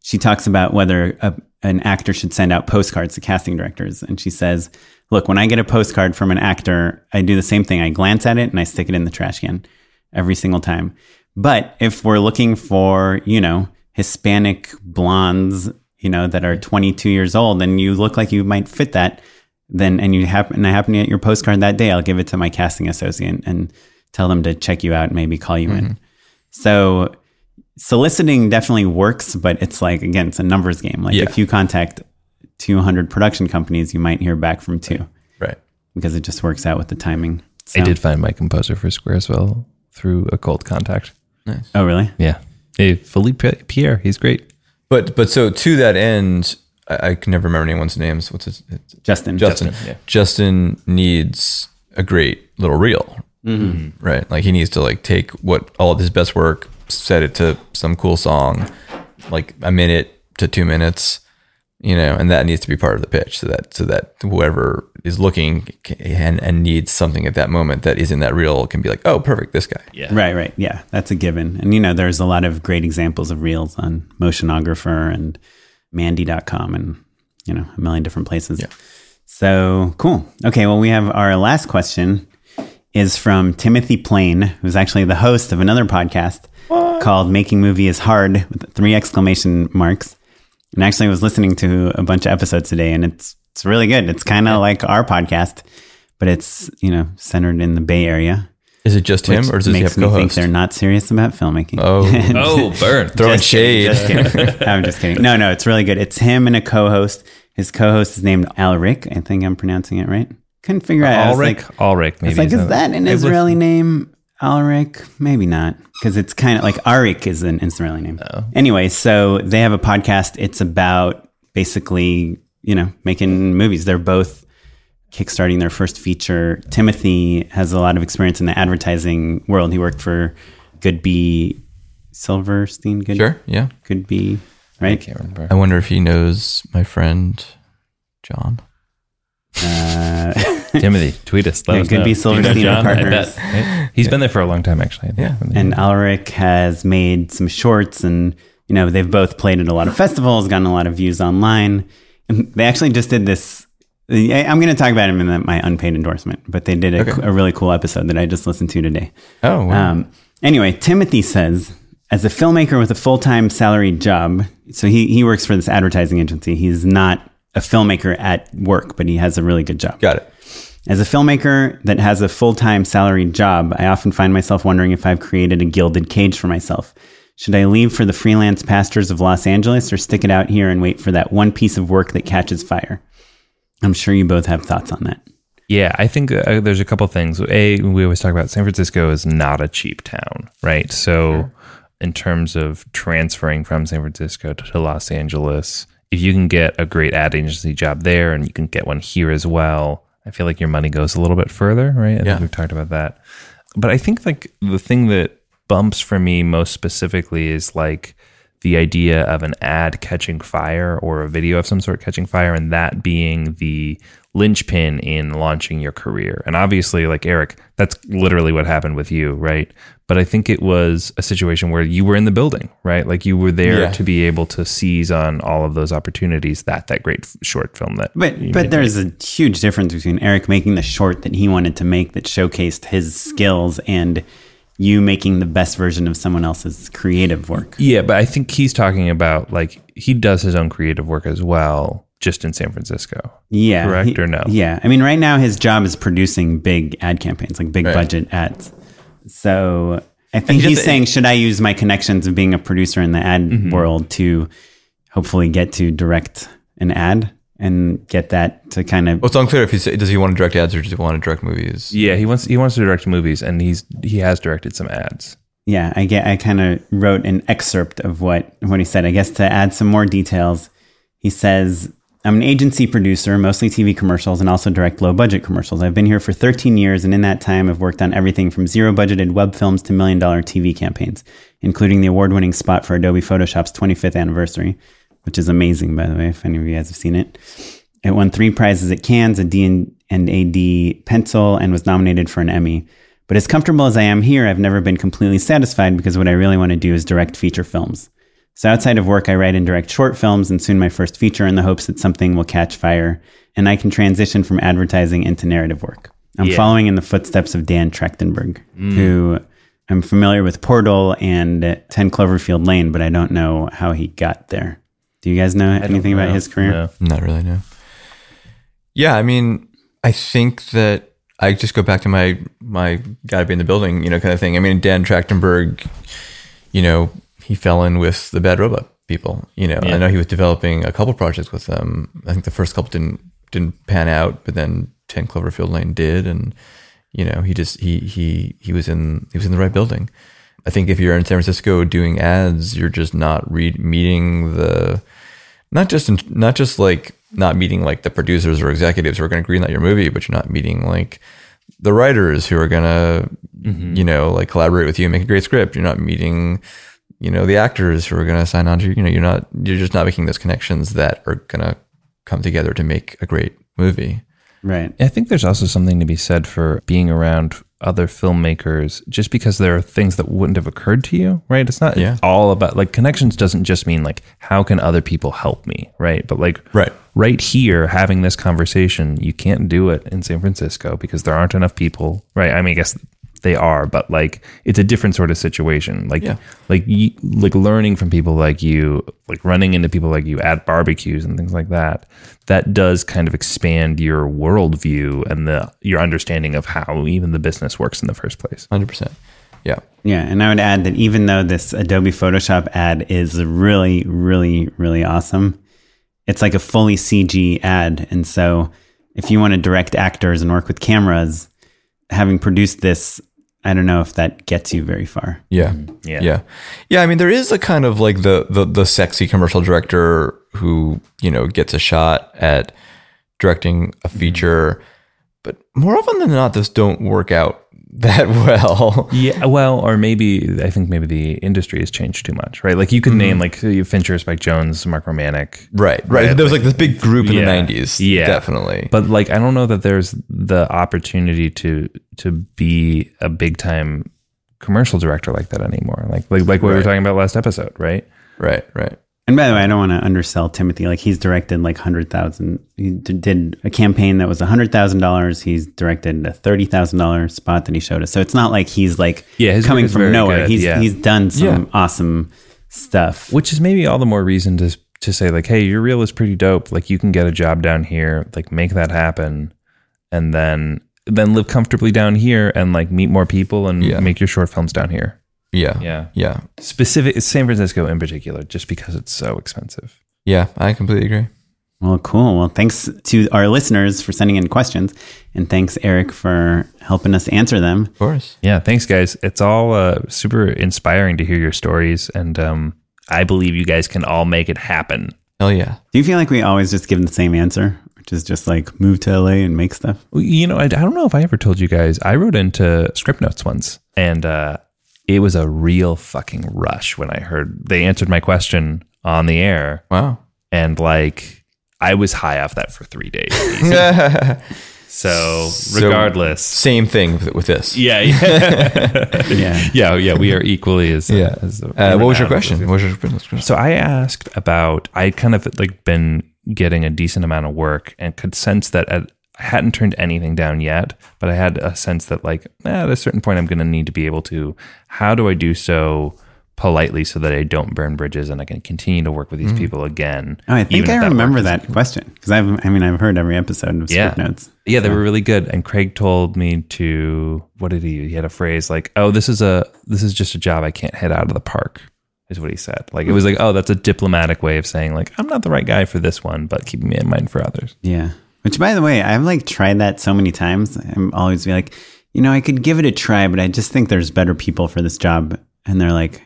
Speaker 2: she talks about whether a, an actor should send out postcards to casting directors. And she says, look, when I get a postcard from an actor, I do the same thing. I glance at it and I stick it in the trash can every single time. But if we're looking for, you know, Hispanic blondes, you know, that are 22 years old and you look like you might fit that, then, and you happen, and I happen to get your postcard that day, I'll give it to my casting associate and tell them to check you out and maybe call you in. Mm-hmm. So soliciting definitely works, but it's like, again, it's a numbers game. Like
Speaker 3: Yeah.
Speaker 2: if you contact 200 production companies, you might hear back from two
Speaker 3: Right.
Speaker 2: because it just works out with the timing. So.
Speaker 1: I did find my composer for Squaresville through a cold contact.
Speaker 2: Oh, really?
Speaker 1: Yeah. Hey, Philippe Pierre, he's great.
Speaker 3: But but so to that end, I, I can never remember anyone's names. What's his? It's
Speaker 2: Justin.
Speaker 3: Justin.
Speaker 1: yeah.
Speaker 3: Justin needs a great little reel, mm-hmm. right? Like he needs to like take what all of his best work, set it to some cool song, like a minute to two minutes, you know, and that needs to be part of the pitch, so that so that whoever is looking and and needs something at that moment that isn't that reel can be like, oh, perfect, this guy.
Speaker 1: Yeah.
Speaker 2: Right, right. Yeah, that's a given. And, you know, there's a lot of great examples of reels on Motionographer and Mandy.com and, you know, a million different places. Yeah. So cool. Okay, well, we have our last question is from Timothy Plain, who's actually the host of another podcast called Making Movie is Hard with three exclamation marks. And actually, I was listening to a bunch of episodes today, and it's it's really good. It's kind of like our podcast, but it's you know centered in the Bay Area.
Speaker 3: Is it just him, or does he
Speaker 2: makes
Speaker 3: have
Speaker 2: me think
Speaker 3: co-host?
Speaker 2: they're not serious about filmmaking.
Speaker 3: Oh.
Speaker 1: Oh, burn.
Speaker 3: Throwing
Speaker 2: Just
Speaker 3: shade.
Speaker 2: just. I'm just kidding. No, no, it's really good. It's him and a co-host. His co-host is named Alric. I think I'm pronouncing it right. Couldn't figure out. I was like,
Speaker 1: Ulrich, maybe.
Speaker 2: it's like, is
Speaker 1: not-
Speaker 2: that an Israeli
Speaker 1: listened-
Speaker 2: name? Alric? Maybe not, because it's kind of like Arik is an Israeli name.
Speaker 1: Oh.
Speaker 2: Anyway, so they have a podcast. It's about basically, you know, making movies. They're both kickstarting their first feature. Timothy has a lot of experience in the advertising world. He worked for Goodby Silverstein. Good,
Speaker 3: Sure, yeah.
Speaker 2: Could be
Speaker 1: I
Speaker 2: right.
Speaker 1: can't remember.
Speaker 3: I wonder if he knows my friend John.
Speaker 2: Uh,
Speaker 1: Timothy, tweet us. Let
Speaker 2: Yeah,
Speaker 1: us
Speaker 2: could
Speaker 1: know.
Speaker 2: be
Speaker 1: Do you know
Speaker 2: Silverstein
Speaker 1: John?
Speaker 2: Partners.
Speaker 1: bet, right? He's been there for a long time, actually.
Speaker 3: Yeah.
Speaker 2: and Alric has made some shorts, and you know they've both played at a lot of festivals, gotten a lot of views online. And they actually just did this. I'm going to talk about him in my unpaid endorsement, but they did a,
Speaker 3: Okay.
Speaker 2: a really cool episode that I just listened to today.
Speaker 3: Oh, wow.
Speaker 2: Um, anyway, Timothy says, as a filmmaker with a full time salaried job, so he, he works for this advertising agency. He's not a filmmaker at work, but he has a really good job.
Speaker 3: got it.
Speaker 2: As a filmmaker that has a full time salaried job, I often find myself wondering if I've created a gilded cage for myself. Should I leave for the freelance pastures of Los Angeles or stick it out here and wait for that one piece of work that catches fire? I'm sure you both have thoughts on that.
Speaker 1: Yeah, I think uh, there's a couple things. A, we always talk about San Francisco is not a cheap town, right? So, in terms of transferring from San Francisco to, to Los Angeles, if you can get a great ad agency job there and you can get one here as well, I feel like your money goes a little bit further, right? I
Speaker 3: Yeah.
Speaker 1: think we've talked about that. But I think like the thing that bumps for me most specifically is like the idea of an ad catching fire or a video of some sort catching fire and that being the linchpin in launching your career. And obviously, like Eric, that's literally what happened with you, right? But I think it was a situation where you were in the building, right? Like you were there
Speaker 3: Yeah.
Speaker 1: to be able to seize on all of those opportunities that that great short film that
Speaker 2: But but there's a huge difference between Eric making the short that he wanted to make that showcased his skills and you making the best version of someone else's creative work.
Speaker 1: Yeah, but I think he's talking about like he does his own creative work as well, just in San Francisco.
Speaker 2: Yeah.
Speaker 1: Correct
Speaker 2: he-
Speaker 1: or no?
Speaker 2: Yeah. I mean, right now his job is producing big ad campaigns, like big
Speaker 3: Right.
Speaker 2: budget ads. So I think he's
Speaker 3: just-
Speaker 2: saying, should I use my connections of being a producer in the ad
Speaker 1: Mm-hmm.
Speaker 2: world to hopefully get to direct an ad and get that to kind of.
Speaker 3: Well, it's unclear if he's does he want to direct ads or does he want to direct movies?
Speaker 1: Yeah, he wants he wants to direct movies, and he's he has directed some ads.
Speaker 2: Yeah, I get. I kind of wrote an excerpt of what what he said. I guess to add some more details, he says, "I'm an agency producer, mostly TV commercials, and also direct low budget commercials. I've been here for 13 years, and in that time, I've worked on everything from zero budgeted web films to million dollar TV campaigns, including the award winning spot for Adobe Photoshop's 25th anniversary, which is amazing, by the way. If any of you guys have seen it, it won three prizes at Cannes, a D and and AD pencil, and was nominated for an Emmy." But as comfortable as I am here, I've never been completely satisfied because what I really want to do is direct feature films. So outside of work, I write and direct short films and soon my first feature in the hopes that something will catch fire and I can transition from advertising into narrative work. I'm
Speaker 1: Yeah.
Speaker 2: following in the footsteps of Dan Trachtenberg, who I'm familiar with Portal and 10 Cloverfield Lane, but I don't know how he got there. Do you guys know anything about his career?
Speaker 1: no.
Speaker 3: Not really, no. Yeah, I mean, I think that I just go back to my my gotta be in the building, you know, kind of thing. I mean, Dan Trachtenberg, you know, he fell in with the Bad Robot people. You know,
Speaker 1: Yeah.
Speaker 3: I know he was developing a couple projects with them. I think the first couple didn't didn't pan out, but then Ten Cloverfield Lane did, and you know, he just he he he was in he was in the right building. I think if you're in San Francisco doing ads, you're just not re- meeting the not just in, not just like not meeting like the producers or executives who are going to greenlight your movie, but you're not meeting like the writers who are going to mm-hmm. you know like collaborate with you and make a great script. You're not meeting you know the actors who are going to sign on to you know you're not you're just not making those connections that are going to come together to make a great movie.
Speaker 2: Right.
Speaker 1: I think there's also something to be said for being around other filmmakers just because there are things that wouldn't have occurred to you, right? It's not
Speaker 3: Yeah.
Speaker 1: all about like connections doesn't just mean like how can other people help me, right? But like
Speaker 3: Right.
Speaker 1: right here having this conversation, you can't do it in San Francisco because there aren't enough people, right? I mean, I guess they are, but like it's a different sort of situation. Like
Speaker 3: Yeah.
Speaker 1: like you, like learning from people like you, like running into people like you at barbecues and things like that. That does kind of expand your worldview and the your understanding of how even the business works in the first place.
Speaker 3: Hundred percent. Yeah.
Speaker 2: Yeah, and I would add that even though this Adobe Photoshop ad is really, really, really awesome, it's like a fully CG ad. And so if you want to direct actors and work with cameras, having produced this, I don't know if that gets you very far.
Speaker 3: Yeah. Mm-hmm.
Speaker 1: Yeah.
Speaker 3: Yeah. Yeah. I mean, there is a kind of like the, the, the sexy commercial director who, you know, gets a shot at directing a mm-hmm. feature, but more often than not, those don't work out that well.
Speaker 1: Yeah, well, or maybe I think maybe the industry has changed too much, right? Like you could name mm-hmm. like Fincher, Spike Jonze, Mark Romanek,
Speaker 3: Right, right. There was like this big group in
Speaker 1: Yeah.
Speaker 3: the '90s.
Speaker 1: Yeah.
Speaker 3: definitely.
Speaker 1: but like I don't know that there's the opportunity to to be a big time commercial director like that anymore. Like like like what we were talking about last episode, right?
Speaker 3: right, right.
Speaker 2: And by the way, I don't want to undersell Timothy. Like he's directed like hundred thousand. He d- did a campaign that was hundred thousand dollars. He's directed a thirty thousand dollars spot that he showed us. So it's not like he's like
Speaker 1: Yeah,
Speaker 2: coming from nowhere.
Speaker 1: good,
Speaker 2: He's
Speaker 1: yeah.
Speaker 2: he's done some
Speaker 3: Yeah.
Speaker 2: awesome stuff.
Speaker 1: Which is maybe all the more reason to to say like, hey, your reel is pretty dope. Like you can get a job down here, like make that happen, and then then live comfortably down here and like meet more people and
Speaker 3: Yeah.
Speaker 1: make your short films down here.
Speaker 3: Yeah,
Speaker 1: Yeah.
Speaker 3: yeah,
Speaker 1: Specific San Francisco in particular, just because it's so expensive.
Speaker 3: yeah. I completely agree.
Speaker 2: Well, cool. Well, thanks to our listeners for sending in questions, and thanks Eric for helping us answer them.
Speaker 3: Of course.
Speaker 1: Yeah, thanks guys. It's all uh, super inspiring to hear your stories, and um, I believe you guys can all make it happen.
Speaker 3: Hell yeah.
Speaker 2: Do you feel like we always just give the same answer, which is just like move to LA and make stuff?
Speaker 1: Well, You know, I, I don't know if I ever told you guys. I wrote into Script Notes once, and uh, it was a real fucking rush when I heard they answered my question on the air,
Speaker 3: Wow.
Speaker 1: and like I was high off that for three days. so,
Speaker 3: So-
Speaker 1: regardless,
Speaker 3: Same thing with, with this.
Speaker 1: yeah, yeah,
Speaker 2: Yeah.
Speaker 1: yeah, yeah, we are equally as
Speaker 3: Yeah.
Speaker 1: as
Speaker 3: Uh, what was your question? What was your question?
Speaker 1: So I asked about I kind of like been getting a decent amount of work and could sense that at, I hadn't turned anything down yet, but I had a sense that like eh, at a certain point I'm going to need to be able to. How do I do so politely so that I don't burn bridges and I can continue to work with these people again?
Speaker 2: Oh, I think I
Speaker 1: that
Speaker 2: remember that question because I've, I mean, I've heard every episode of
Speaker 1: Yeah.
Speaker 2: Script Notes.
Speaker 1: Yeah, they were really good. And Craig told me to what did he? He had a phrase like, "Oh, this is a this is just a job I can't hit out of the park." Is what he said. Like it was like, "Oh, that's a diplomatic way of saying like I'm not the right guy for this one, but keeping me in mind for others."
Speaker 2: Yeah. Which, by the way, I've like tried that so many times. I'm always be like, you know, I could give it a try, but I just think there's better people for this job. And they're like,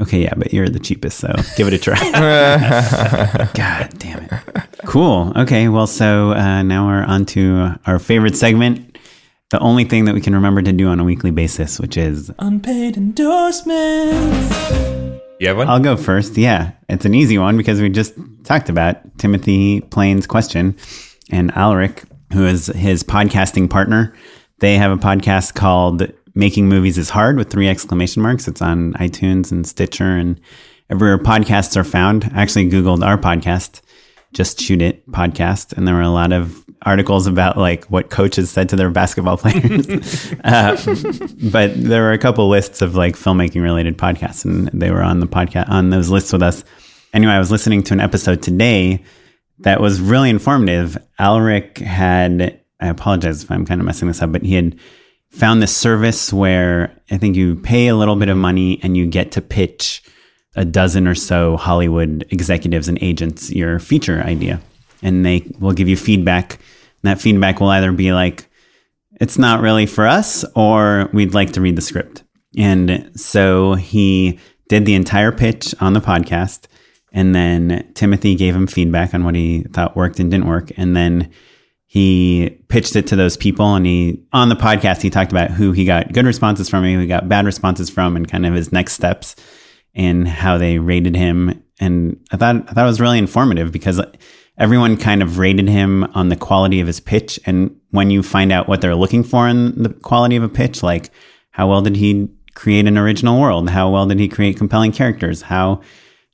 Speaker 2: okay, yeah, but you're the cheapest, so give it a try. God damn it. Cool. Okay. Well, so uh, now we're on to our favorite segment. The only thing that we can remember to do on a weekly basis, which is
Speaker 1: Unpaid endorsements. You have one?
Speaker 2: I'll go first. Yeah, it's an easy one because we just talked about Timothy Plain's question and Alric, who is his podcasting partner. They have a podcast called Making Movies is Hard with three exclamation marks. It's on iTunes and Stitcher and everywhere podcasts are found. I actually Googled our podcast, Just Shoot It podcast, and there were a lot of articles about like what coaches said to their basketball players. uh, but there were a couple lists of like filmmaking related podcasts, and they were on the podcast on those lists with us. Anyway, I was listening to an episode today that was really informative. Alric had, I apologize if I'm kind of messing this up, but he had found this service where I think you pay a little bit of money and you get to pitch a dozen or so Hollywood executives and agents your feature idea. And they will give you feedback. And that feedback will either be like, it's not really for us, or we'd like to read the script. And so he did the entire pitch on the podcast. And then Timothy gave him feedback on what he thought worked and didn't work. And then he pitched it to those people. And he, on the podcast, he talked about who he got good responses from, who he got bad responses from, and kind of his next steps and how they rated him. And I thought, I thought it was really informative because everyone kind of rated him on the quality of his pitch. And when you find out what they're looking for in the quality of a pitch, like how well did he create an original world? How well did he create compelling characters? How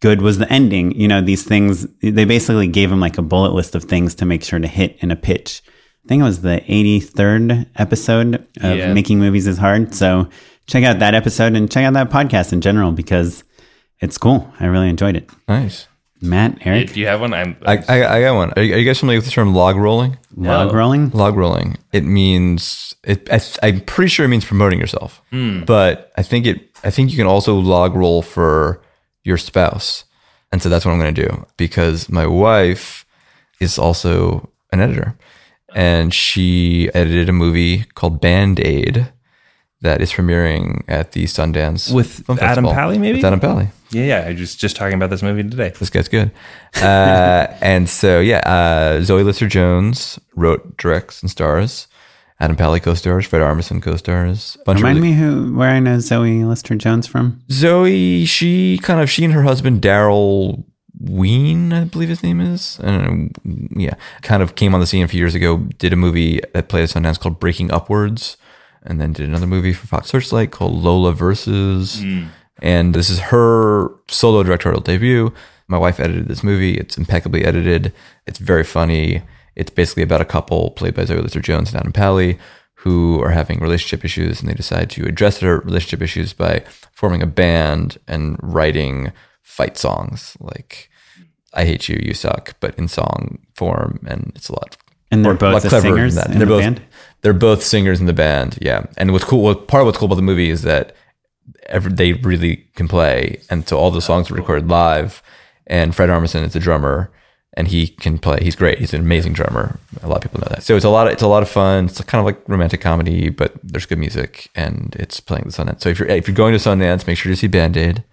Speaker 2: good was the ending? You know, these things, they basically gave him like a bullet list of things to make sure to hit in a pitch. I think it was the 83rd episode of
Speaker 1: Yeah.
Speaker 2: Making Movies is Hard. So check out that episode and check out that podcast in general because it's cool. I really enjoyed it.
Speaker 3: Nice.
Speaker 2: Matt, Eric,
Speaker 1: Do you have one? I'm,
Speaker 3: I, I, I got one. Are you, are you guys familiar with the term log rolling?
Speaker 2: log rolling.
Speaker 3: Log rolling. It means it. I, I'm pretty sure it means promoting yourself. Hmm. But I think it. I think you can also log roll for your spouse, and so that's what I'm going to do because my wife is also an editor, and she edited a movie called Band Aid that is premiering at the Sundance
Speaker 1: With
Speaker 3: Film
Speaker 1: Adam
Speaker 3: Festival.
Speaker 1: Pally, maybe?
Speaker 3: With Adam Pally.
Speaker 1: yeah, yeah. I was just talking about this movie today.
Speaker 3: This guy's good. Uh, and so, yeah, uh, Zoe Lister Jones wrote, directs, and stars. Adam Pally co-stars, Fred Armisen co-stars. Bunch of
Speaker 2: Remind
Speaker 3: really-
Speaker 2: me who where I know Zoe Lister Jones from.
Speaker 3: Zoe, she kind of she and her husband Daryl Wein, I believe his name is. And yeah, kind of came on the scene a few years ago. Did a movie that played at Sundance called Breaking Upwards, and then did another movie for Fox Searchlight called Lola Versus. Hmm. And this is her solo directorial debut. My wife edited this movie. It's impeccably edited. It's very funny. It's basically about a couple played by Zoe Lister Jones and Adam Pally who are having relationship issues and they decide to address their relationship issues by forming a band and writing fight songs like I hate you, you suck, but in song form and it's a lot
Speaker 2: And they're
Speaker 3: more-
Speaker 2: both the
Speaker 3: cleverer
Speaker 2: singers
Speaker 3: than that.
Speaker 2: in
Speaker 3: they're
Speaker 2: the
Speaker 3: both,
Speaker 2: band?
Speaker 3: They're both singers in the band, yeah. And what's cool, what part of what's cool about the movie is that every, they really can play, and so all the songs were recorded live. And Fred Armisen is the drummer, and he can play. He's great. He's an amazing drummer. A lot of people know that. So it's a lot. Of, it's a lot of fun. It's kind of like romantic comedy, but there's good music, and it's playing the Sundance. So if you're if you're going to Sundance, make sure to see Band Aid,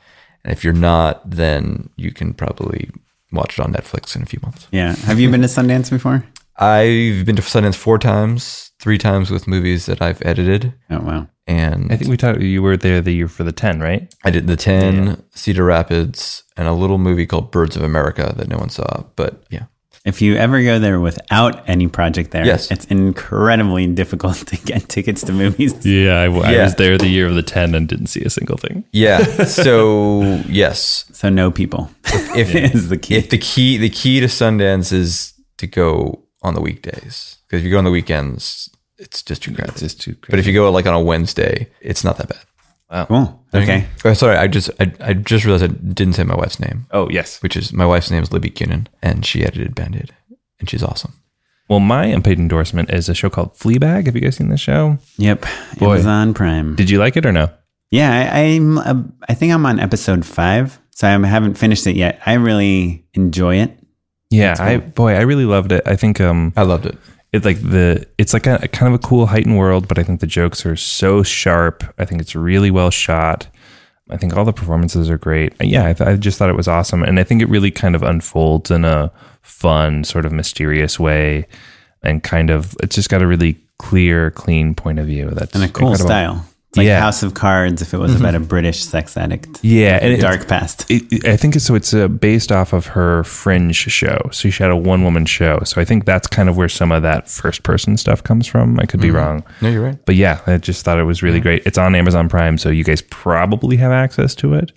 Speaker 3: and if you're not, then you can probably watch it on Netflix in a few months.
Speaker 2: Yeah. Have you been to Sundance before?
Speaker 3: I've been to Sundance four times, three times with movies that I've edited.
Speaker 2: Oh wow.
Speaker 3: And
Speaker 1: I think we talked. You were there the year for the ten, right?
Speaker 3: I did the 10, Cedar Rapids, and a little movie called Birds of America that no one saw. But yeah.
Speaker 2: If you ever go there without any project there,
Speaker 3: Yes.
Speaker 2: it's incredibly difficult to get tickets to movies.
Speaker 1: Yeah, I, I was there the year of the ten and didn't see a single thing.
Speaker 3: Yeah. So yes.
Speaker 2: So no people
Speaker 3: If
Speaker 2: is the key.
Speaker 3: if the key the key to Sundance is to go on the weekdays. Because if you go on the weekends, it's just too crowded.
Speaker 1: It's just too
Speaker 3: but if you go like on a Wednesday, it's not that bad.
Speaker 2: cool. Okay.
Speaker 3: Oh, sorry, I just I, I just realized I didn't say my wife's name,
Speaker 1: Oh yes.
Speaker 3: which is my wife's name is Libby Cuenin, and she edited Band Aid, and she's awesome.
Speaker 1: Well, my unpaid endorsement is a show called Fleabag. Have you guys seen this show?
Speaker 2: Yep.
Speaker 1: Boy.
Speaker 2: Amazon Prime.
Speaker 1: Did you like it or no?
Speaker 2: Yeah, I, I'm. Uh, I think I'm on episode five, so I haven't finished it yet. I really enjoy it.
Speaker 1: Yeah, I boy, I really loved it. I think um,
Speaker 3: I loved it.
Speaker 1: It's like the it's like a, a kind of a cool heightened world, but I think the jokes are so sharp. I think it's really well shot. I think all the performances are great. Yeah, I, th- I just thought it was awesome, and I think it really kind of unfolds in a fun, sort of mysterious way, and kind of it's just got a really clear, clean point of view. That's
Speaker 2: And a cool
Speaker 1: incredible.
Speaker 2: style. It's like
Speaker 1: Yeah.
Speaker 2: House of Cards if it was about a British sex addict.
Speaker 1: Yeah, and
Speaker 2: and
Speaker 1: it-
Speaker 2: dark past.
Speaker 1: It, it- I think it's, so. It's uh, based off of her Fringe show. So she had a one woman show. So I think that's kind of where some of that first person stuff comes from. I could be wrong.
Speaker 3: No, you're right.
Speaker 1: But yeah, I just thought it was really great. It's on Amazon Prime, so you guys probably have access to it,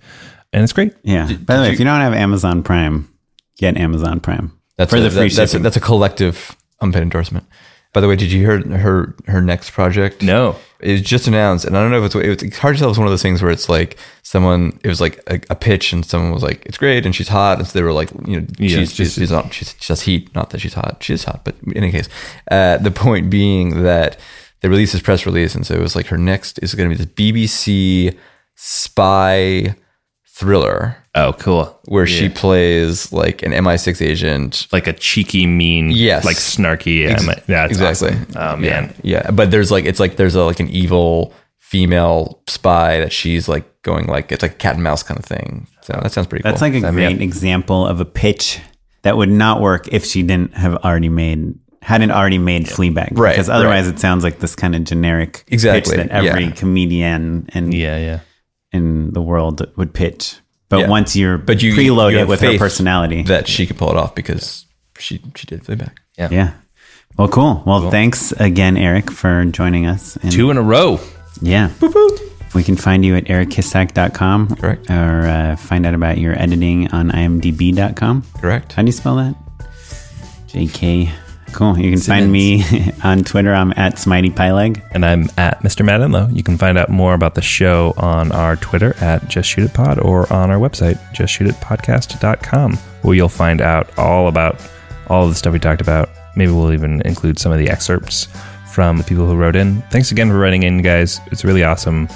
Speaker 1: and it's great.
Speaker 2: Yeah. By the way, if you don't have Amazon Prime, get Amazon Prime
Speaker 3: That's
Speaker 2: for
Speaker 3: a,
Speaker 2: the free
Speaker 3: that- that's, a,
Speaker 2: shipping.
Speaker 3: that's a collective unpaid endorsement. By the way, did you hear her her next project?
Speaker 1: No.
Speaker 3: it was just announced, and I don't know if it's it was, it's hard to tell. It's one of those things where it's like someone it was like a, a pitch, and someone was like, "It's great," and she's hot, and so they were like, you know,
Speaker 1: Yeah,
Speaker 3: she's
Speaker 1: just-
Speaker 3: she's, not, she's she has heat. Not that she's hot, she is hot, but in any case, uh, the point being that they released this press release, and so it was like her next is going to be this BBC spy thriller
Speaker 1: Oh, cool.
Speaker 3: where she plays like an MI6 agent
Speaker 1: Like a cheeky, mean,
Speaker 3: Yes.
Speaker 1: like snarky. Oh, yeah,
Speaker 3: Ex-
Speaker 1: I'm- that's
Speaker 3: exactly.
Speaker 1: awesome. Oh man,
Speaker 3: Yeah, yeah, but there's like it's like there's a like an evil female spy that she's like going like it's like a cat and mouse kind of thing. So that sounds pretty
Speaker 2: That's
Speaker 3: cool.
Speaker 2: like a
Speaker 1: Sign
Speaker 2: great
Speaker 1: up.
Speaker 2: example of a pitch that would not work if she didn't have already made hadn't already made Fleabag.
Speaker 3: Right,
Speaker 2: Because otherwise it sounds like this kind of generic
Speaker 3: Exactly,
Speaker 2: pitch that every
Speaker 3: yeah.
Speaker 2: comedian and
Speaker 1: yeah, yeah.
Speaker 2: In the world would pitch. But
Speaker 3: Yeah.
Speaker 2: once you're
Speaker 3: but you
Speaker 2: preload
Speaker 3: you
Speaker 2: it with her
Speaker 3: faith
Speaker 2: personality.
Speaker 3: that she could pull it off because she she did Fleabag.
Speaker 2: yeah. Yeah. Well, cool. Well, thanks again, Eric, for joining us. And
Speaker 1: Two in a row.
Speaker 2: Yeah. We can find you at erickissack.com.
Speaker 3: Correct.
Speaker 2: Or uh, find out about your editing on imdb.com.
Speaker 3: Correct.
Speaker 2: How do you spell that? JK. Cool. You can find me on Twitter. I'm at Smitey Pyleg.
Speaker 1: And I'm at Mr. Matt Enlow. You can find out more about the show on our Twitter at Just Shoot It Pod or on our website, justshootitpodcast.com, where you'll find out all about all of the stuff we talked about. Maybe we'll even include some of the excerpts from the people who wrote in. Thanks again for writing in, guys. It's really awesome.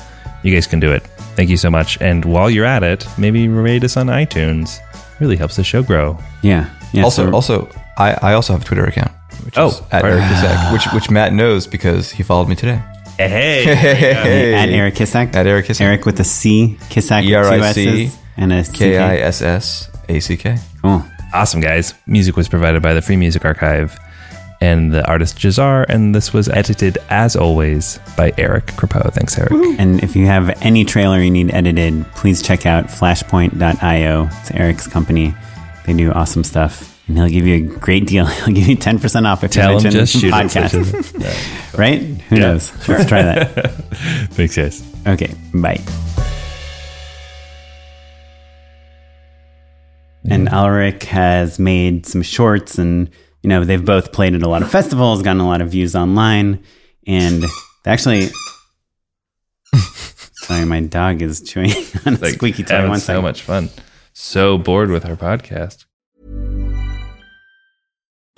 Speaker 1: You guys can do it. Thank you so much. And while you're at it, maybe rate us on iTunes. It Really helps the show grow.
Speaker 2: Yeah. yeah
Speaker 3: also,
Speaker 2: so-
Speaker 3: also, I, I also have a Twitter account, which
Speaker 1: Oh,
Speaker 3: is at. Eric Kissack, which which Matt knows because he followed me today.
Speaker 1: Hey.
Speaker 3: Hey,
Speaker 2: at Eric Kissack.
Speaker 3: At Eric Kissack.
Speaker 2: Eric with a C. Kissack
Speaker 3: E-R-I-C,
Speaker 2: and a C.
Speaker 3: K I S S A C K.
Speaker 2: Cool.
Speaker 1: Awesome, guys. Music was provided by the Free Music Archive. and the artist Jahzzar. And this was edited, as always, by Eric Crepeau. Thanks, Eric.
Speaker 2: And if you have any trailer you need edited, please check out flashpoint.io. It's Eric's company. They do awesome stuff. And he'll give you a great deal. He'll give you 10% off if
Speaker 1: Tell
Speaker 2: you mention
Speaker 1: just shoot it.
Speaker 2: podcast. right? Who
Speaker 1: Yeah.
Speaker 2: knows? Let's try that.
Speaker 1: Thanks, guys.
Speaker 2: Okay, bye. And Alaric has made some shorts, and you know they've both played at a lot of festivals, gotten a lot of views online, and they actually. Sorry, my dog is chewing on a
Speaker 1: Like,
Speaker 2: squeaky toy.
Speaker 1: having so much fun. So bored with our podcast.